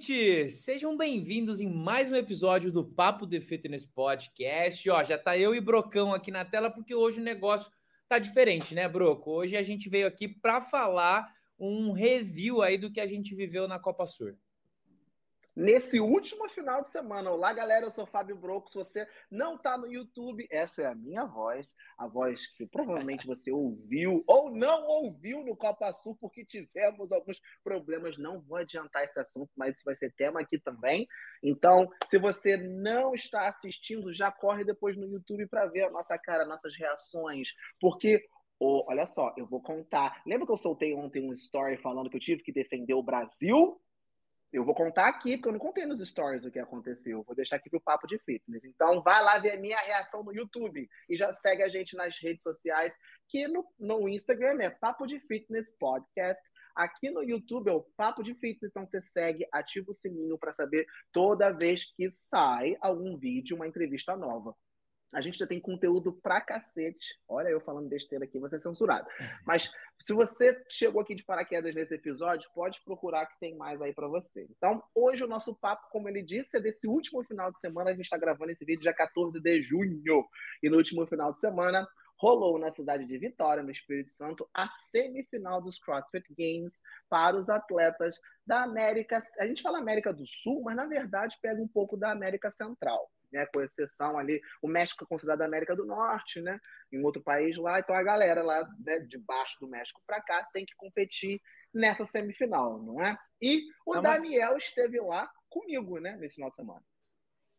Gente! Sejam bem-vindos em mais um episódio do Papo de Fitness Podcast. Ó, já tá eu e Brocão aqui na tela porque hoje o negócio tá diferente, né, Broco? Hoje a gente veio aqui para falar um review aí do que a gente viveu na Copa Sur nesse último final de semana. Olá, galera, eu sou Fábio Broco. Se você não está no YouTube, essa é a minha voz, a voz que provavelmente você ouviu ou não ouviu no Copa Sul, porque tivemos alguns problemas. Não vou adiantar esse assunto, mas isso vai ser tema aqui também. Então, se você não está assistindo, já corre depois no YouTube para ver a nossa cara, nossas reações, porque Oh, olha só, eu vou contar. Lembra que eu soltei ontem um story falando que eu tive que defender o Brasil? Eu vou contar aqui, porque eu não contei nos stories o que aconteceu. Vou deixar aqui pro Papo de Fitness. Então, vai lá ver a minha reação no YouTube e já segue a gente nas redes sociais, que no, no Instagram é Papo de Fitness Podcast. Aqui no YouTube é o Papo de Fitness. Então, você segue, ativa o sininho para saber toda vez que sai algum vídeo, uma entrevista nova. A gente já tem conteúdo pra cacete. Olha, eu falando besteira aqui, você é censurado. Mas se você chegou aqui de paraquedas nesse episódio, pode procurar que tem mais aí para você. Então, hoje o nosso papo, como ele disse, é desse último final de semana. A gente está gravando esse vídeo dia 14 de junho. E no último final de semana, rolou na cidade de Vitória, no Espírito Santo, a semifinal dos CrossFit Games para os atletas da América. A gente fala América do Sul, mas na verdade pega um pouco da América Central né, com exceção ali, o México é considerado América do Norte, né, em outro país lá, então a galera lá né, de baixo do México para cá tem que competir nessa semifinal, não é? E o é Daniel esteve lá comigo, né, nesse final de semana.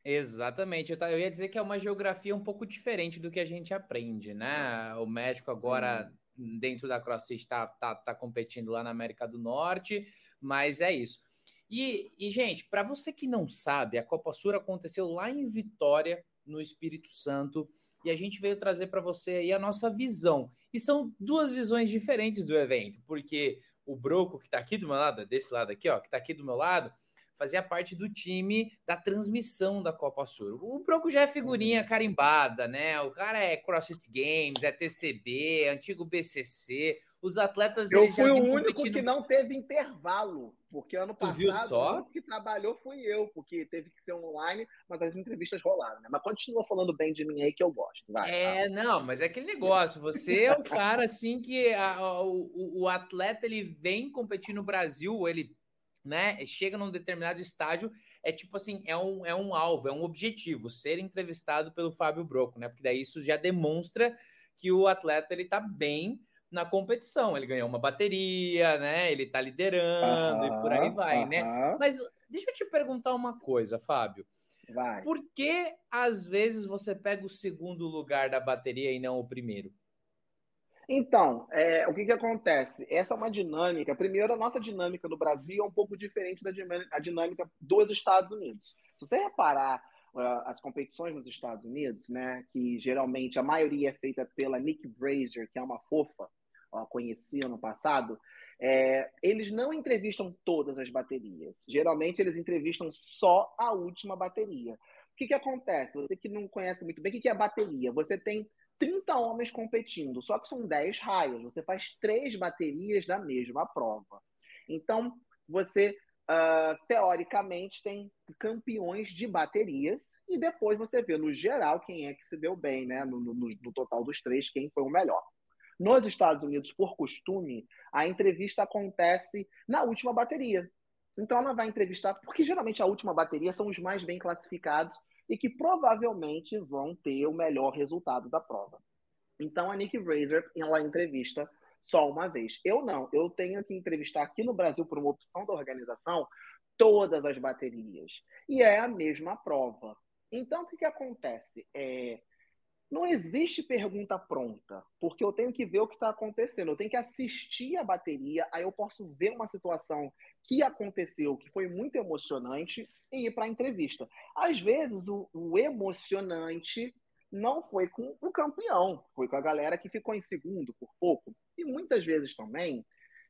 Exatamente, eu, ia dizer que é uma geografia um pouco diferente do que a gente aprende, né? O México agora Sim. dentro da CrossFit está tá, tá competindo lá na América do Norte, mas é isso. E, e gente, para você que não sabe, a Copa Sur aconteceu lá em Vitória, no Espírito Santo, e a gente veio trazer para você aí a nossa visão. E são duas visões diferentes do evento, porque o Broco, que está aqui do meu lado, desse lado aqui, ó, que está aqui do meu lado, fazia parte do time da transmissão da Copa Sur. O Broco já é figurinha uhum. carimbada, né? O cara é CrossFit Games, é TCB, é antigo BCC. Os atletas. Eu fui o único que não teve intervalo. Porque ano passado, tu viu só? o que trabalhou fui eu, porque teve que ser online, mas as entrevistas rolaram, né? Mas continua falando bem de mim aí que eu gosto. Vai, é, não, mas é aquele negócio. Você é o cara assim que a, a, o, o atleta ele vem competir no Brasil, ele né, chega num determinado estágio, é tipo assim, é um, é um alvo, é um objetivo, ser entrevistado pelo Fábio Broco, né? Porque daí isso já demonstra que o atleta ele tá bem na competição. Ele ganhou uma bateria, né? Ele tá liderando e por aí vai, né? Mas deixa eu te perguntar uma coisa, Fábio. Vai. Por que às vezes você pega o segundo lugar da bateria e não o primeiro? Então, é, o que, que acontece? Essa é uma dinâmica. Primeiro, a nossa dinâmica no Brasil é um pouco diferente da dinâmica dos Estados Unidos. Se você reparar uh, as competições nos Estados Unidos, né, que geralmente a maioria é feita pela Nick Brazier, que é uma fofa, conheci ano passado, é, eles não entrevistam todas as baterias. Geralmente eles entrevistam só a última bateria. O que, que acontece? Você que não conhece muito bem, o que, que é bateria? Você tem 30 homens competindo, só que são 10 raios. Você faz três baterias da mesma prova. Então, você, uh, teoricamente, tem campeões de baterias e depois você vê, no geral, quem é que se deu bem, né? No, no, no total dos três, quem foi o melhor. Nos Estados Unidos, por costume, a entrevista acontece na última bateria. Então, ela vai entrevistar, porque geralmente a última bateria são os mais bem classificados e que provavelmente vão ter o melhor resultado da prova. Então a Nick Fraser, ela entrevista só uma vez. Eu não, eu tenho que entrevistar aqui no Brasil por uma opção da organização todas as baterias. E é a mesma prova. Então o que, que acontece? É, não existe pergunta pronta, porque eu tenho que ver o que está acontecendo. Eu tenho que assistir a bateria, aí eu posso ver uma situação que aconteceu, que foi muito emocionante, e ir para a entrevista. Às vezes, o, o, emocionante não foi com o campeão, foi com a galera que ficou em segundo por pouco. E muitas vezes também,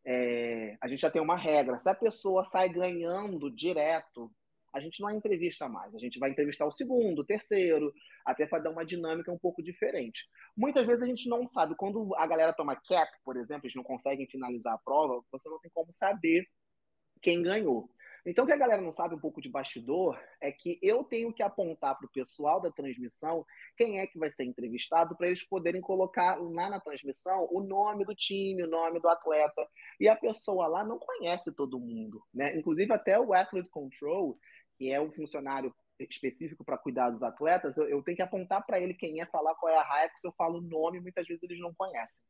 é, a gente já tem uma regra: se a pessoa sai ganhando direto a gente não entrevista mais, a gente vai entrevistar o segundo, o terceiro, até para dar uma dinâmica um pouco diferente. Muitas vezes a gente não sabe, quando a galera toma cap, por exemplo, eles não conseguem finalizar a prova, você não tem como saber quem ganhou. Então, o que a galera não sabe um pouco de bastidor é que eu tenho que apontar para o pessoal da transmissão quem é que vai ser entrevistado para eles poderem colocar lá na transmissão o nome do time, o nome do atleta. E a pessoa lá não conhece todo mundo, né? Inclusive até o Athlete Control, que é um funcionário específico para cuidar dos atletas, eu, eu tenho que apontar para ele quem é, falar qual é a raia, porque se eu falo o nome, muitas vezes eles não conhecem.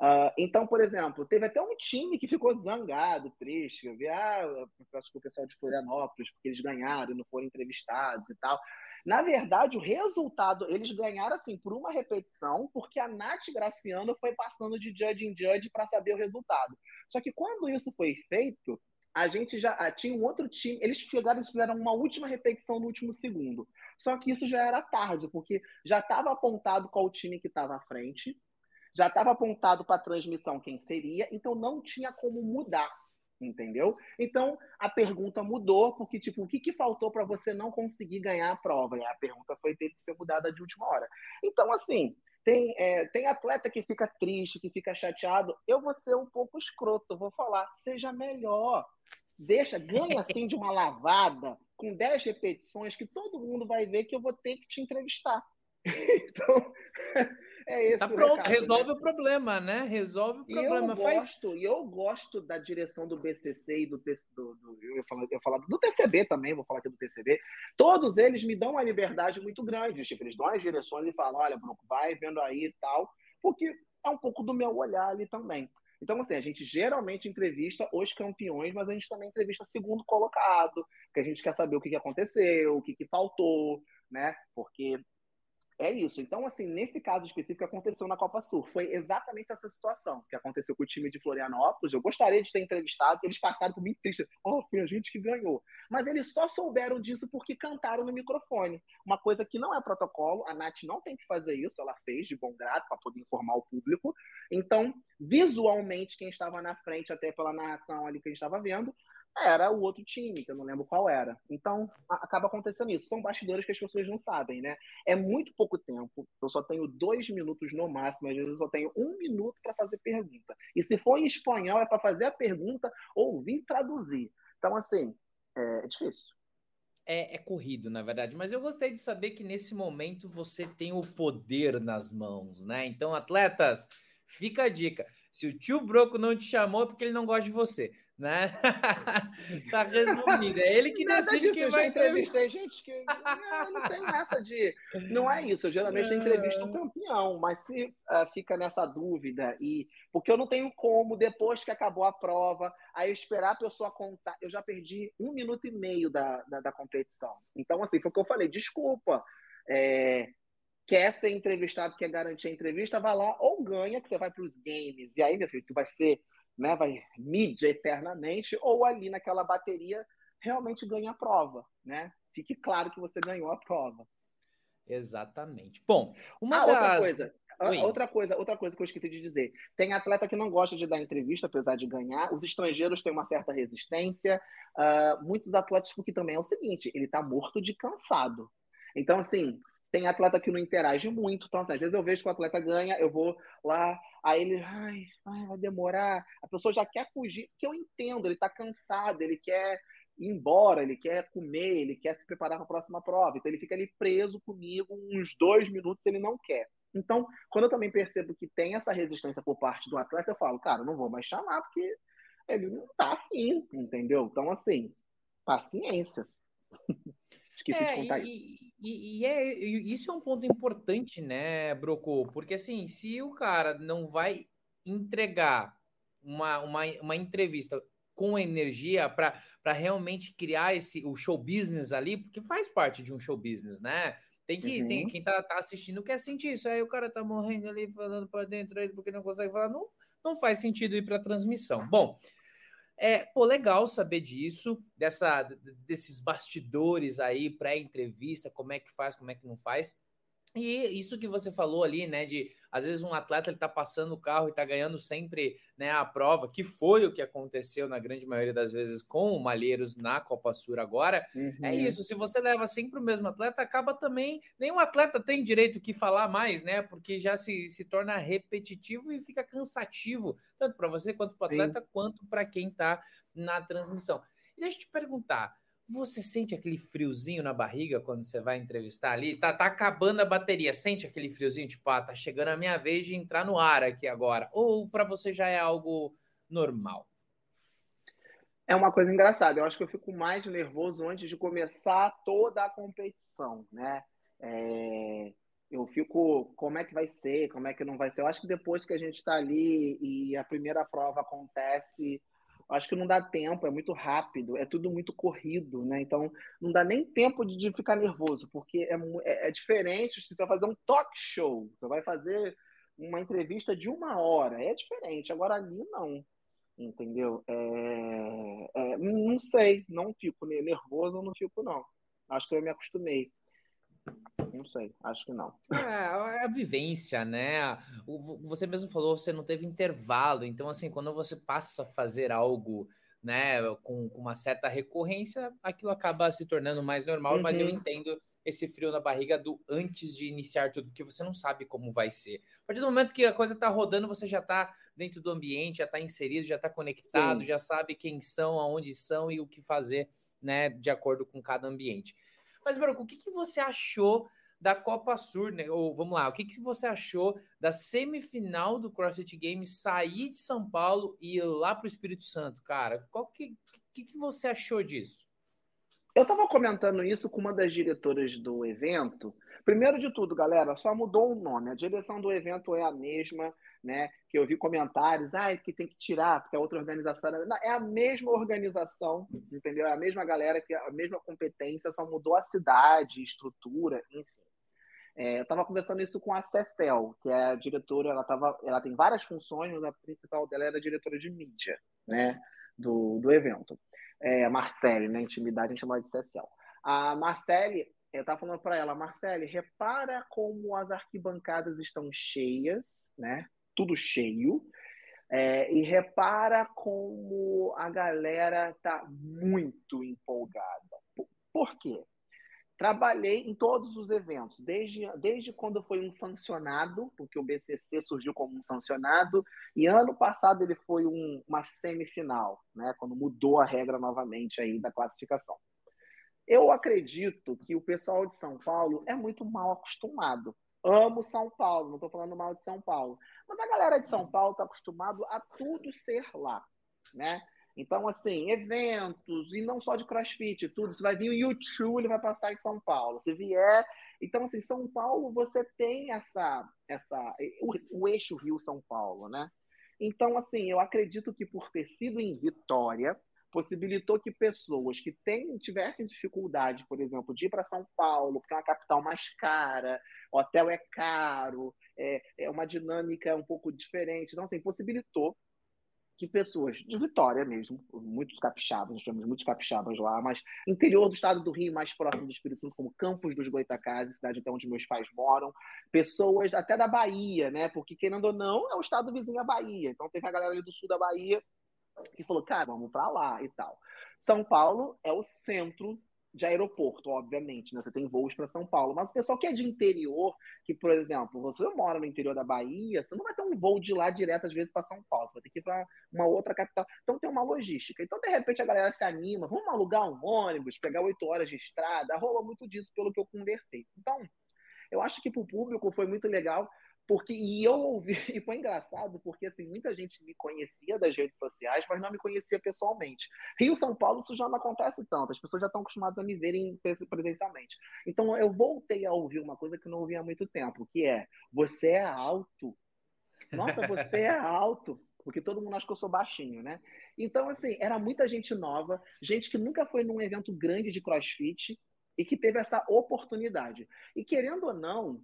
Uh, então, por exemplo, teve até um time que ficou zangado, triste. Eu vi, ah, acho que o pessoal de Florianópolis, porque eles ganharam e não foram entrevistados e tal. Na verdade, o resultado, eles ganharam assim por uma repetição, porque a Nath Graciano foi passando de judge em judge para saber o resultado. Só que quando isso foi feito, a gente já ah, tinha um outro time, eles chegaram e fizeram uma última repetição no último segundo. Só que isso já era tarde, porque já estava apontado qual o time que estava à frente, já estava apontado para a transmissão quem seria, então não tinha como mudar, entendeu? Então a pergunta mudou, porque, tipo, o que, que faltou para você não conseguir ganhar a prova? E a pergunta foi ter que ser mudada de última hora. Então, assim, tem, é, tem atleta que fica triste, que fica chateado. Eu vou ser um pouco escroto, vou falar, seja melhor. Deixa, ganha assim de uma lavada, com 10 repetições, que todo mundo vai ver que eu vou ter que te entrevistar. Então, é esse tá pronto, recado, resolve né? o problema, né? Resolve o problema. E eu Faz... gosto, e eu gosto da direção do BCC e do, do, do eu falar, eu falar do TCB também, vou falar aqui do TCB. Todos eles me dão uma liberdade muito grande, tipo, eles dão as direções e falam, olha, Bruno, vai vendo aí e tal, porque é um pouco do meu olhar ali também. Então, assim, a gente geralmente entrevista os campeões, mas a gente também entrevista segundo colocado, que a gente quer saber o que, aconteceu, o que, que faltou, né? Porque é isso. Então, assim, nesse caso específico aconteceu na Copa Sul, foi exatamente essa situação que aconteceu com o time de Florianópolis. Eu gostaria de ter entrevistado, eles passaram por mim triste. Oh, foi a gente que ganhou. Mas eles só souberam disso porque cantaram no microfone. Uma coisa que não é protocolo, a Nath não tem que fazer isso, ela fez de bom grado para poder informar o público. Então, visualmente, quem estava na frente, até pela narração ali que a gente estava vendo, era o outro time, que eu não lembro qual era. Então, acaba acontecendo isso. São bastidores que as pessoas não sabem, né? É muito pouco tempo. Eu só tenho dois minutos no máximo. Às vezes eu só tenho um minuto para fazer pergunta. E se for em espanhol, é para fazer a pergunta, ouvir e traduzir. Então, assim, é, difícil. É, é, corrido, na verdade, mas eu gostei de saber que nesse momento você tem o poder nas mãos, né? Então, atletas, fica a dica. Se o tio Broco não te chamou, é porque ele não gosta de você né? tá resumido. É ele que Nada decide disso, quem vai entrevistar. gente que não, não tem essa de. Não é isso. Eu geralmente é... entrevisto um campeão, mas se uh, fica nessa dúvida e porque eu não tenho como depois que acabou a prova, aí esperar a pessoa contar. Eu já perdi um minuto e meio da, da, da competição. Então assim foi o que eu falei. Desculpa. É, quer ser entrevistado, quer garantir a entrevista, vai lá ou ganha, que você vai para os games. E aí, meu filho, tu vai ser né, vai mídia eternamente, ou ali naquela bateria realmente ganha a prova, né? Fique claro que você ganhou a prova. Exatamente. Bom, uma ah, das... outra coisa, outra coisa, outra coisa que eu esqueci de dizer. Tem atleta que não gosta de dar entrevista, apesar de ganhar. Os estrangeiros têm uma certa resistência. Uh, muitos atletas, porque também é o seguinte, ele está morto de cansado. Então, assim, tem atleta que não interage muito. Então, assim, às vezes eu vejo que o atleta ganha, eu vou lá, aí ele, ai, ai, vai demorar. A pessoa já quer fugir, que eu entendo, ele está cansado, ele quer ir embora, ele quer comer, ele quer se preparar para a próxima prova. Então ele fica ali preso comigo uns dois minutos, ele não quer. Então, quando eu também percebo que tem essa resistência por parte do atleta, eu falo, cara, não vou mais chamar porque ele não tá afim, entendeu? Então, assim, paciência. Esqueci é, de contar e, isso. E, e, é, isso é um ponto importante, né, Broco? Porque assim, se o cara não vai entregar uma, uma, uma entrevista com energia para realmente criar esse o show business ali, porque faz parte de um show business, né? Tem que uhum. tem, quem tá, tá assistindo quer sentir isso. Aí o cara tá morrendo ali falando para dentro ele porque não consegue falar, não, não faz sentido ir para transmissão. Bom, é, pô, legal saber disso, dessa, desses bastidores aí, pré-entrevista, como é que faz, como é que não faz. E isso que você falou ali, né, de às vezes um atleta ele tá passando o carro e tá ganhando sempre, né, a prova, que foi o que aconteceu na grande maioria das vezes com o Malheiros na Copa Sur agora. É uhum. É isso, se você leva sempre o mesmo atleta, acaba também, nenhum atleta tem direito que falar mais, né, porque já se, se torna repetitivo e fica cansativo, tanto para você quanto para o atleta, quanto para quem tá na transmissão. E deixa eu te perguntar, você sente aquele friozinho na barriga quando você vai entrevistar ali? Tá, tá acabando a bateria, sente aquele friozinho, tipo, ah, tá chegando a minha vez de entrar no ar aqui agora? Ou para você já é algo normal? É uma coisa engraçada. Eu acho que eu fico mais nervoso antes de começar toda a competição, né? É... Eu fico, como é que vai ser, como é que não vai ser. Eu acho que depois que a gente está ali e a primeira prova acontece, acho que não dá tempo, é muito rápido, é tudo muito corrido, né? Então não dá nem tempo de, ficar nervoso, porque é, é, é diferente se você vai fazer um talk show, você vai fazer uma entrevista de uma hora, é diferente. Agora ali não, entendeu? É, é, não sei, não fico nervoso, não fico não. Acho que eu me acostumei. Não sei, acho que não. É, é, a vivência, né? Você mesmo falou, você não teve intervalo. Então, assim, quando você passa a fazer algo né, com, com uma certa recorrência, aquilo acaba se tornando mais normal, uhum. mas eu uhum. entendo esse frio na barriga do antes de iniciar tudo, porque você não sabe como vai ser. A partir do momento que a coisa está rodando, você já está dentro do ambiente, já está inserido, já está conectado, Sim. já sabe quem são, aonde são e o que fazer, né, de acordo com cada ambiente. Mas, Branco, o que, que você achou da Copa Sur, né? Ou vamos lá, o que, que você achou da semifinal do CrossFit Games sair de São Paulo e ir lá para o Espírito Santo, cara? Qual que, que, que você achou disso? Eu estava comentando isso com uma das diretoras do evento. Primeiro de tudo, galera, só mudou o nome. A direção do evento é a mesma, né? Que eu vi comentários, ah, que tem que tirar, porque a outra organização é a mesma organização, entendeu? É a mesma galera, que a mesma competência, só mudou a cidade, estrutura, enfim. É, eu estava conversando isso com a Cecel, que é a diretora, ela, tava, ela tem várias funções, mas a principal dela era a diretora de mídia né, do, do evento. É, Marcele, na né, intimidade, a gente chama de Cecel. A Marcele, eu estava falando para ela, Marcele, repara como as arquibancadas estão cheias, né? Tudo cheio. É, e repara como a galera está muito empolgada. Por quê? Trabalhei em todos os eventos, desde, desde quando foi um sancionado, porque o BCC surgiu como um sancionado, e ano passado ele foi um, uma semifinal, né, quando mudou a regra novamente aí da classificação. Eu acredito que o pessoal de São Paulo é muito mal acostumado. Amo São Paulo, não estou falando mal de São Paulo, mas a galera de São Paulo está acostumado a tudo ser lá, né? Então, assim, eventos, e não só de crossfit, tudo. Você vai vir o YouTube, ele vai passar em São Paulo. Se vier. Então, assim, São Paulo, você tem essa. essa o, o eixo Rio-São Paulo, né? Então, assim, eu acredito que por ter sido em Vitória, possibilitou que pessoas que tem, tivessem dificuldade, por exemplo, de ir para São Paulo, porque é uma capital mais cara, hotel é caro, é, é uma dinâmica um pouco diferente. Então, assim, possibilitou que pessoas de Vitória mesmo, muitos capixabas, nós temos muitos capixabas lá, mas interior do estado do Rio, mais próximo do Espírito Santo, como Campos dos Goitacazes, cidade até onde meus pais moram, pessoas até da Bahia, né? Porque, querendo ou não, é o estado vizinho à Bahia. Então, teve a galera ali do sul da Bahia que falou, cara, vamos para lá e tal. São Paulo é o centro de aeroporto, obviamente, né? Você tem voos para São Paulo, mas o pessoal que é de interior, que, por exemplo, você mora no interior da Bahia, você não vai ter um voo de lá direto, às vezes, para São Paulo, você vai ter que ir para uma outra capital. Então tem uma logística. Então, de repente, a galera se anima, vamos alugar um ônibus, pegar oito horas de estrada, rola muito disso pelo que eu conversei. Então, eu acho que para o público foi muito legal porque, e eu ouvi, e foi engraçado, porque assim, muita gente me conhecia das redes sociais, mas não me conhecia pessoalmente. Rio São Paulo, isso já não acontece tanto, as pessoas já estão acostumadas a me verem presencialmente. Então eu voltei a ouvir uma coisa que eu não ouvia há muito tempo, que é você é alto. Nossa, você é alto. Porque todo mundo acha que eu sou baixinho, né? Então, assim, era muita gente nova, gente que nunca foi num evento grande de crossfit e que teve essa oportunidade. E querendo ou não,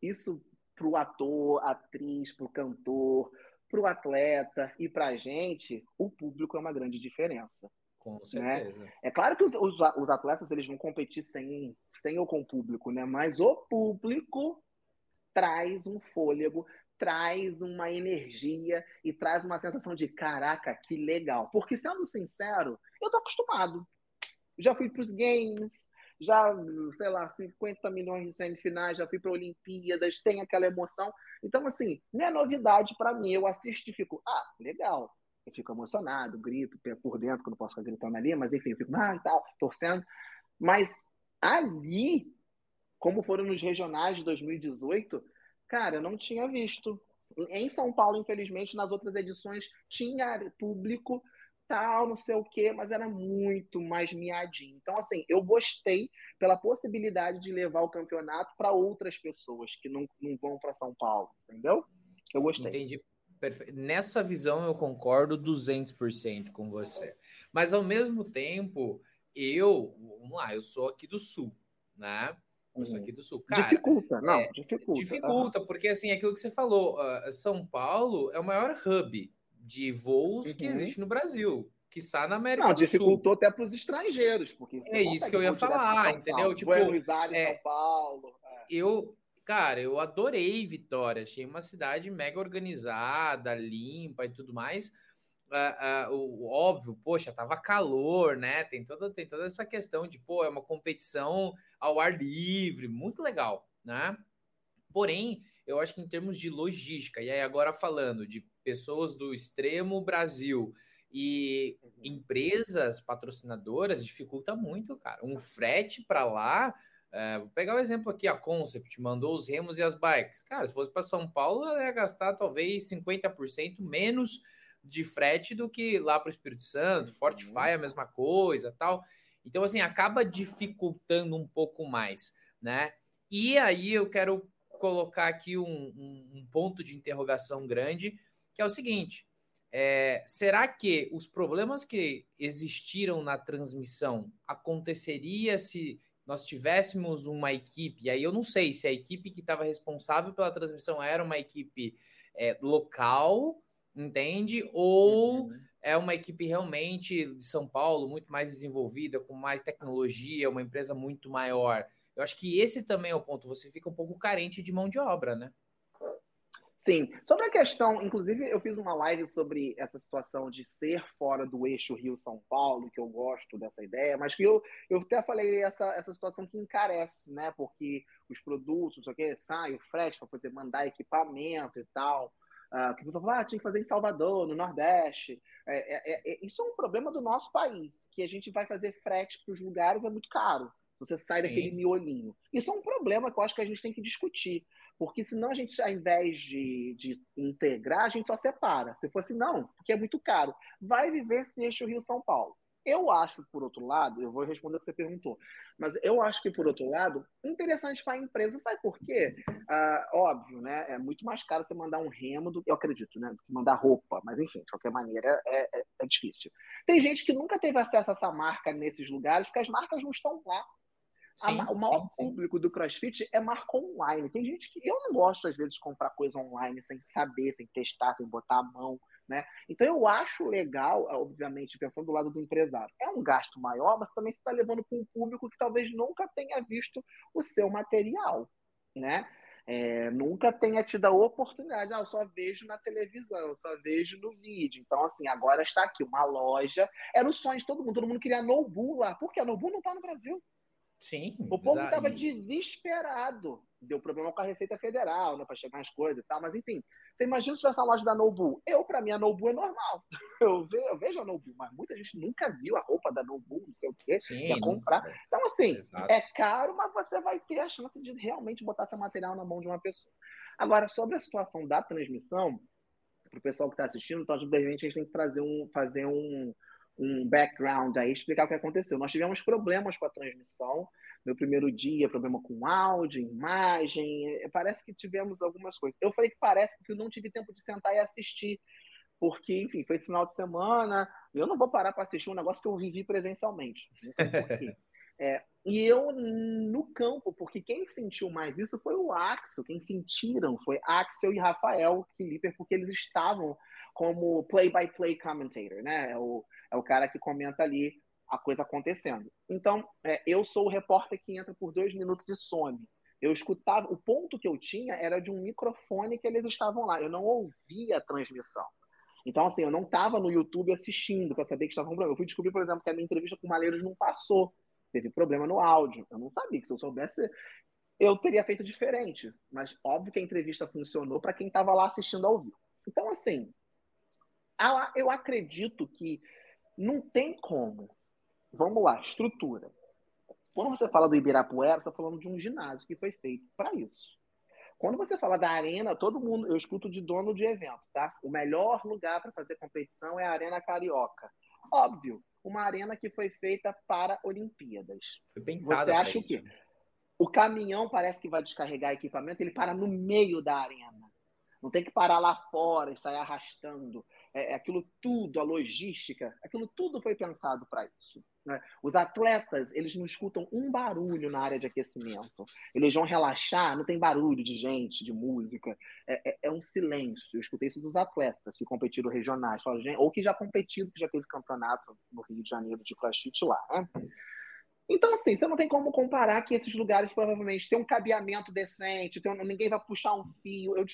isso para o ator, atriz, para o cantor, para o atleta e para a gente, o público é uma grande diferença. Com né? certeza. Né? É claro que os, os, os, atletas eles vão competir sem, sem ou com o público, né? mas o público traz um fôlego, traz uma energia e traz uma sensação de caraca, que legal. Porque, sendo sincero, eu tô acostumado. Já fui para os games, já, sei lá, 50 milhões de semifinais, já fui para Olimpíadas, tem aquela emoção. Então, assim, não é novidade para mim. Eu assisto e fico, ah, legal. eu fico emocionado, grito por dentro, quando posso ficar gritando ali, mas enfim, eu fico, ah, e tal, torcendo. Mas ali, como foram nos regionais de 2018, cara, eu não tinha visto. Em São Paulo, infelizmente, nas outras edições tinha público, tal, não sei o quê, mas era muito mais miadinho. Então, assim, eu gostei pela possibilidade de levar o campeonato para outras pessoas que não, não vão para São Paulo, entendeu? Eu gostei. Entendi. Perfeito. Nessa visão eu concordo 200% com você. Mas ao mesmo tempo, eu, vamos lá, eu sou aqui do sul, né? Eu sou uhum. aqui do sul. Cara, dificulta, não, é, dificulta. Dificulta, porque assim, aquilo que você falou, uh, São Paulo é o maior hub de voos uhum. que existe no Brasil, que está na América não, do dificultou até para os estrangeiros, porque é isso que eu ia falar, entendeu? Tipo, Buenos Aires, é, São Paulo. É. Eu, Cara, eu adorei Vitória. Achei uma cidade mega organizada, limpa e tudo mais. Uh, uh, o, óbvio, poxa, tava calor, né? Tem toda, tem toda essa questão de, pô, é uma competição ao ar livre, muito legal, né? Porém, eu acho que em termos de logística, e aí agora falando de pessoas do extremo Brasil e uhum. empresas patrocinadoras, dificulta muito, cara. Um frete para lá é, vou pegar o um exemplo aqui, a Concept mandou os remos e as bikes. Cara, se fosse para São Paulo, ela ia gastar talvez 50% menos de frete do que lá para o Espírito Santo, Fortify uhum. a mesma coisa, tal. Então, assim, acaba dificultando um pouco mais, né? E aí eu quero colocar aqui um, um, um ponto de interrogação grande, que é o seguinte: é, será que os problemas que existiram na transmissão aconteceria se nós tivéssemos uma equipe, e aí eu não sei se a equipe que estava responsável pela transmissão era uma equipe é, local, entende? Ou uhum. é uma equipe realmente de São Paulo, muito mais desenvolvida, com mais tecnologia, uma empresa muito maior. Eu acho que esse também é o ponto. Você fica um pouco carente de mão de obra, né? Sim. Sobre a questão, inclusive, eu fiz uma live sobre essa situação de ser fora do eixo Rio-São Paulo, que eu gosto dessa ideia, mas que eu, eu até falei essa, essa situação que encarece, né? Porque os produtos, o que, sai o frete para poder mandar equipamento e tal. Uh, que você fala, ah, tinha que fazer em Salvador, no Nordeste. É, é, é, isso é um problema do nosso país, que a gente vai fazer frete para os lugares, é muito caro. Você sai Sim. daquele miolinho. Isso é um problema que eu acho que a gente tem que discutir. Porque senão a gente, ao invés de, de integrar, a gente só separa. Se fosse não, porque é muito caro. Vai viver esse eixo Rio-São Paulo. Eu acho, por outro lado, eu vou responder o que você perguntou, mas eu acho que, por outro lado, interessante para a empresa, sabe por quê? Ah, óbvio, né? É muito mais caro você mandar um remo do que, eu acredito, né? Do que mandar roupa, mas enfim, de qualquer maneira, é, é, é difícil. Tem gente que nunca teve acesso a essa marca nesses lugares, porque as marcas não estão lá. Sim, a, o maior sim, sim. público do CrossFit é marca online. Tem gente que eu não gosto, às vezes, de comprar coisa online sem saber, sem testar, sem botar a mão. Né? Então eu acho legal, obviamente, pensando do lado do empresário. É um gasto maior, mas também você está levando para um público que talvez nunca tenha visto o seu material. Né? É, nunca tenha tido a oportunidade, ah, eu só vejo na televisão, eu só vejo no vídeo. Então, assim, agora está aqui uma loja. Era o sonho de todo mundo, todo mundo queria Nobu lá. Por quê? A Nobu não está no Brasil. Sim. O povo estava desesperado. Deu problema com a Receita Federal, né, para chegar as coisas e tal. Mas, enfim, você imagina se tivesse a loja da Nobu. Eu, para mim, a Nobu é normal. Eu, ve, eu vejo a Nobu, mas muita gente nunca viu a roupa da Nobu, não sei o quê, Sim, ia comprar. Nunca. Então, assim, Exato. é caro, mas você vai ter a chance de realmente botar seu material na mão de uma pessoa. Agora, sobre a situação da transmissão, para o pessoal que está assistindo, então, de repente, a gente tem que trazer um, fazer um um background aí, explicar o que aconteceu. Nós tivemos problemas com a transmissão no primeiro dia, problema com áudio, imagem, é, parece que tivemos algumas coisas. Eu falei que parece porque eu não tive tempo de sentar e assistir, porque, enfim, foi final de semana, eu não vou parar para assistir um negócio que eu vivi presencialmente. É, e eu no campo, porque quem sentiu mais isso foi o Axel, quem sentiram foi Axel e Rafael Kiliper, porque eles estavam como play-by-play -play commentator, né? É o, é o cara que comenta ali a coisa acontecendo. Então, é, eu sou o repórter que entra por dois minutos e some. Eu escutava, o ponto que eu tinha era de um microfone que eles estavam lá. Eu não ouvia a transmissão. Então, assim, eu não estava no YouTube assistindo para saber que estava com problema. Eu fui descobrir, por exemplo, que a minha entrevista com o Malheiros não passou. Teve problema no áudio. Eu não sabia que se eu soubesse, eu teria feito diferente. Mas óbvio que a entrevista funcionou para quem estava lá assistindo ao vivo. Então, assim, eu acredito que não tem como. Vamos lá, estrutura. Quando você fala do Ibirapuera, você está falando de um ginásio que foi feito para isso. Quando você fala da arena, todo mundo, eu escuto de dono de evento, tá? O melhor lugar para fazer competição é a Arena Carioca. Óbvio, uma arena que foi feita para Olimpíadas. Foi pensada Você acha o quê? O caminhão parece que vai descarregar equipamento, ele para no meio da arena. Não tem que parar lá fora e sair arrastando. É, é aquilo tudo, a logística, aquilo tudo foi pensado para isso. Né? Os atletas, eles não escutam um barulho na área de aquecimento. Eles vão relaxar, não tem barulho de gente, de música. É, é, é um silêncio. Eu escutei isso dos atletas que competiram regionais, ou que já competiram, que já teve campeonato no Rio de Janeiro de crossfit lá. Né? Então, assim, você não tem como comparar que esses lugares provavelmente têm um cabeamento decente, tem, ninguém vai puxar um fio, eu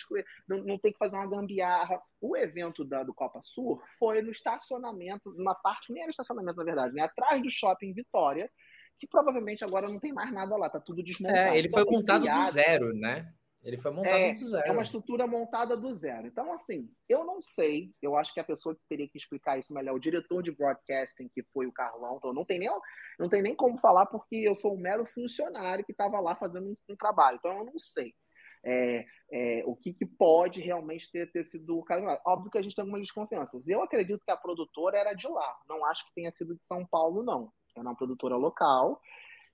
não, não tem que fazer uma gambiarra. O evento da, do Copa Sur foi no estacionamento, numa parte, nem era estacionamento, na verdade, né? atrás do shopping Vitória, que provavelmente agora não tem mais nada lá, tá tudo desmontado. É, ele foi montado do zero, né? Ele foi montado é, do zero. É uma estrutura montada do zero. Então, assim, eu não sei. Eu acho que a pessoa que teria que explicar isso melhor, o diretor de broadcasting, que foi o Carlão, então não tem nem, não tem nem como falar, porque eu sou um mero funcionário que estava lá fazendo um, um, trabalho. Então, eu não sei. É, é, o que, que, pode realmente ter, ter sido o caso. Óbvio que a gente tem algumas desconfianças. Eu acredito que a produtora era de lá. Não acho que tenha sido de São Paulo, não. É uma produtora local.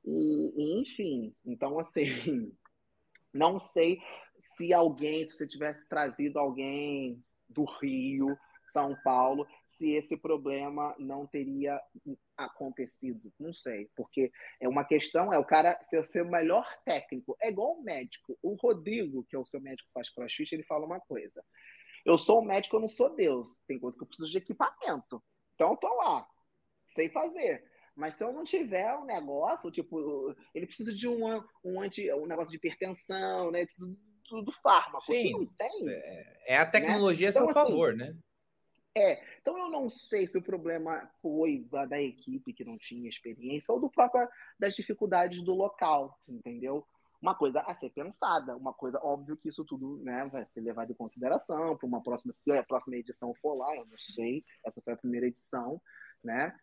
E, e enfim, então, assim. Não sei se alguém, se você tivesse trazido alguém do Rio, São Paulo, se esse problema não teria acontecido. Não sei, porque é uma questão, é o cara ser, ser o melhor técnico. É igual o médico. O Rodrigo, que é o seu médico que faz crossfit, ele fala uma coisa. Eu sou um médico, eu não sou Deus. Tem coisa que eu preciso de equipamento. Então, eu tô lá, sei fazer. Mas se eu não tiver um negócio, tipo, ele precisa de um, um, anti, um negócio de hipertensão, né? Ele precisa do, do fármaco. Sim, tem. É, é a tecnologia né? a seu então, assim, favor, né? É, então eu não sei se o problema foi da, da, equipe que não tinha experiência ou do próprio das dificuldades do local, entendeu? Uma coisa a ser pensada, uma coisa óbvio que isso tudo né, vai ser levado em consideração para uma próxima, se a próxima edição for lá, eu não sei, essa foi a primeira edição, né?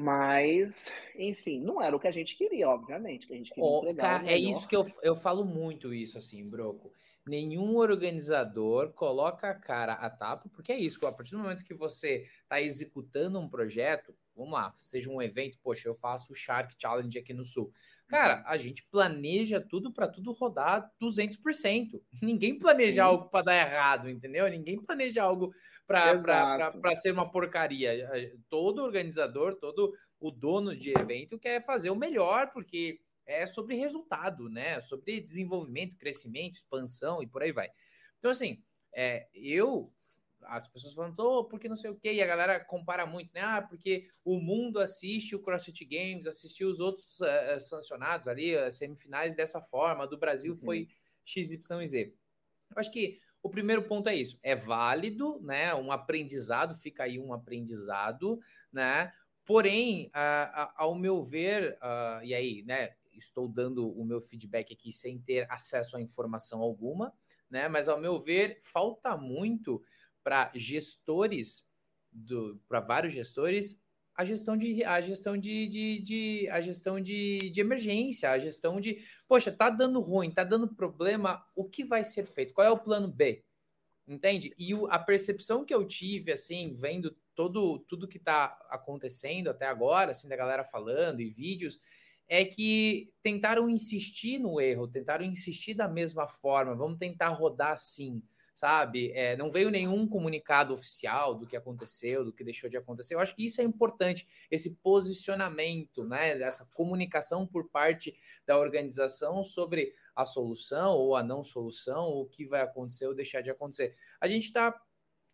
Mas, enfim, não era o que a gente queria, obviamente, que a gente queria oh, entregar. Cara, é isso que eu, eu falo muito isso, assim, Broco. Nenhum organizador coloca a cara a tapa, porque é isso, a partir do momento que você está executando um projeto, vamos lá, seja um evento, poxa, eu faço o Shark Challenge aqui no Sul. Cara, uhum. a gente planeja tudo para tudo rodar 200%. Ninguém planeja Sim. algo para dar errado, entendeu? Ninguém planeja algo para ser uma porcaria. Todo organizador, todo o dono de evento quer fazer o melhor, porque é sobre resultado, né? Sobre desenvolvimento, crescimento, expansão e por aí vai. Então, assim, é, eu as pessoas falam, oh, porque não sei o quê, e a galera compara muito, né? Ah, porque o mundo assiste o CrossFit Games, assistiu os outros uh, sancionados ali, as semifinais dessa forma, do Brasil uhum. foi XYZ. Eu acho que o primeiro ponto é isso, é válido, né? Um aprendizado, fica aí um aprendizado, né? Porém, uh, uh, ao meu ver, uh, e aí, né? Estou dando o meu feedback aqui sem ter acesso a informação alguma, né? Mas ao meu ver, falta muito para gestores para vários gestores a gestão de a gestão de, de, de, a gestão de, de emergência, a gestão de, poxa, tá dando ruim, tá dando problema, o que vai ser feito? Qual é o plano B? Entende? E o, a percepção que eu tive, assim, vendo todo tudo que tá acontecendo até agora, assim, da galera falando e vídeos, é que tentaram insistir no erro, tentaram insistir da mesma forma, vamos tentar rodar assim sabe? É, não veio nenhum comunicado oficial do que aconteceu, do que deixou de acontecer. Eu acho que isso é importante, esse posicionamento, né? Essa comunicação por parte da organização sobre a solução ou a não solução, o que vai acontecer ou deixar de acontecer. A gente está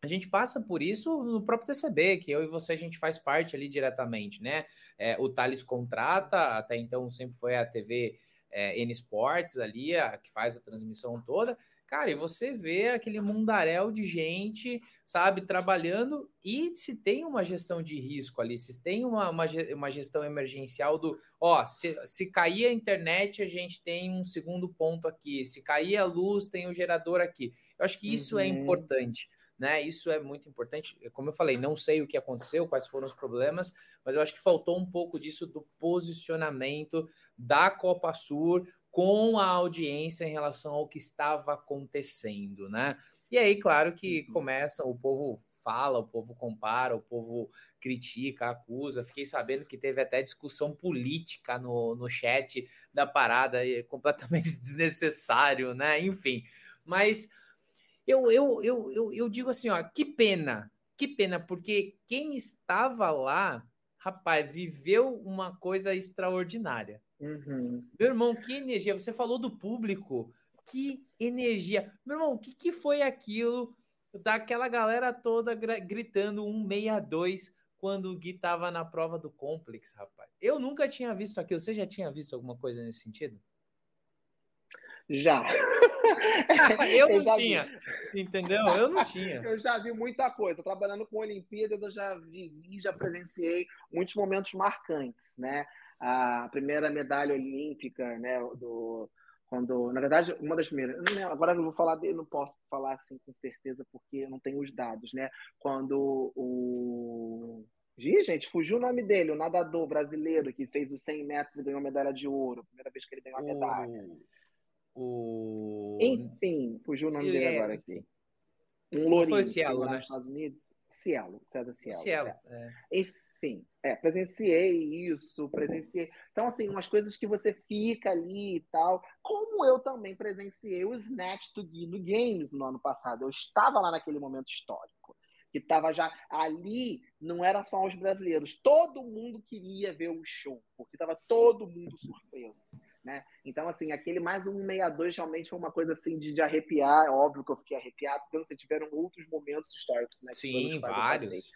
a gente passa por isso no próprio TCB, que eu e você a gente faz parte ali diretamente, né? É, o Thales contrata, até então sempre foi a TV é, N Sports ali, a, que faz a transmissão toda, Cara, e você vê aquele mundaréu de gente, sabe, trabalhando e se tem uma gestão de risco ali, se tem uma, uma, uma gestão emergencial do, ó, se, se cair a internet, a gente tem um segundo ponto aqui, se cair a luz, tem o um gerador aqui. Eu acho que isso é uhum. é importante, né? Isso é muito importante. Como eu falei, não sei o que aconteceu, quais foram os problemas, mas eu acho que faltou um pouco disso do posicionamento da Copa Sur com a audiência em relação ao que estava acontecendo, né? E aí, claro que uhum. começa, o povo fala, o povo compara, o povo critica, acusa. Fiquei sabendo que teve até discussão política no, no chat da parada, é completamente desnecessário, né? Enfim, mas eu, eu, eu, eu, eu digo assim, ó, que pena, que pena, porque quem estava lá, rapaz, viveu uma coisa extraordinária. Uhum. Meu irmão, que energia! Você falou do público, que energia! Meu irmão, o que, que foi aquilo daquela galera toda gritando 162 quando o Gui tava na prova do Complex, rapaz. Eu nunca tinha visto aquilo. Você já tinha visto alguma coisa nesse sentido? Já. eu, eu não tinha. Vi. Entendeu? Eu não tinha. eu já vi muita coisa. Trabalhando com Olimpíadas, eu já vi, já presenciei muitos momentos marcantes, né? A primeira medalha olímpica, né, do, quando, na verdade, uma das primeiras, não agora eu vou falar, eu não posso falar assim com certeza porque eu não tenho os dados, né? Quando o Ih, gente, fugiu o nome dele, o nadador brasileiro que fez os 100 metros e ganhou medalha de ouro, primeira vez que ele ganhou a medalha. O... Enfim, fugiu o nome dele é... agora aqui. Um lourinho foi Cielo, né? nos Estados Unidos. Cielo, César Cielo. Cielo, é. É. Enfim, Sim, é, presenciei isso, presenciei. Então, assim, umas coisas que você fica ali e tal. Como eu também presenciei o Snatch do no Games no ano passado. Eu estava lá naquele momento histórico. Que estava já ali, não era só os brasileiros, todo mundo queria ver o show, porque estava todo mundo surpreso. Né? Então, assim, aquele mais um 62 realmente foi uma coisa assim de, de arrepiar. É óbvio que eu fiquei arrepiado, porque você tiveram outros momentos históricos, né? Sim, vários.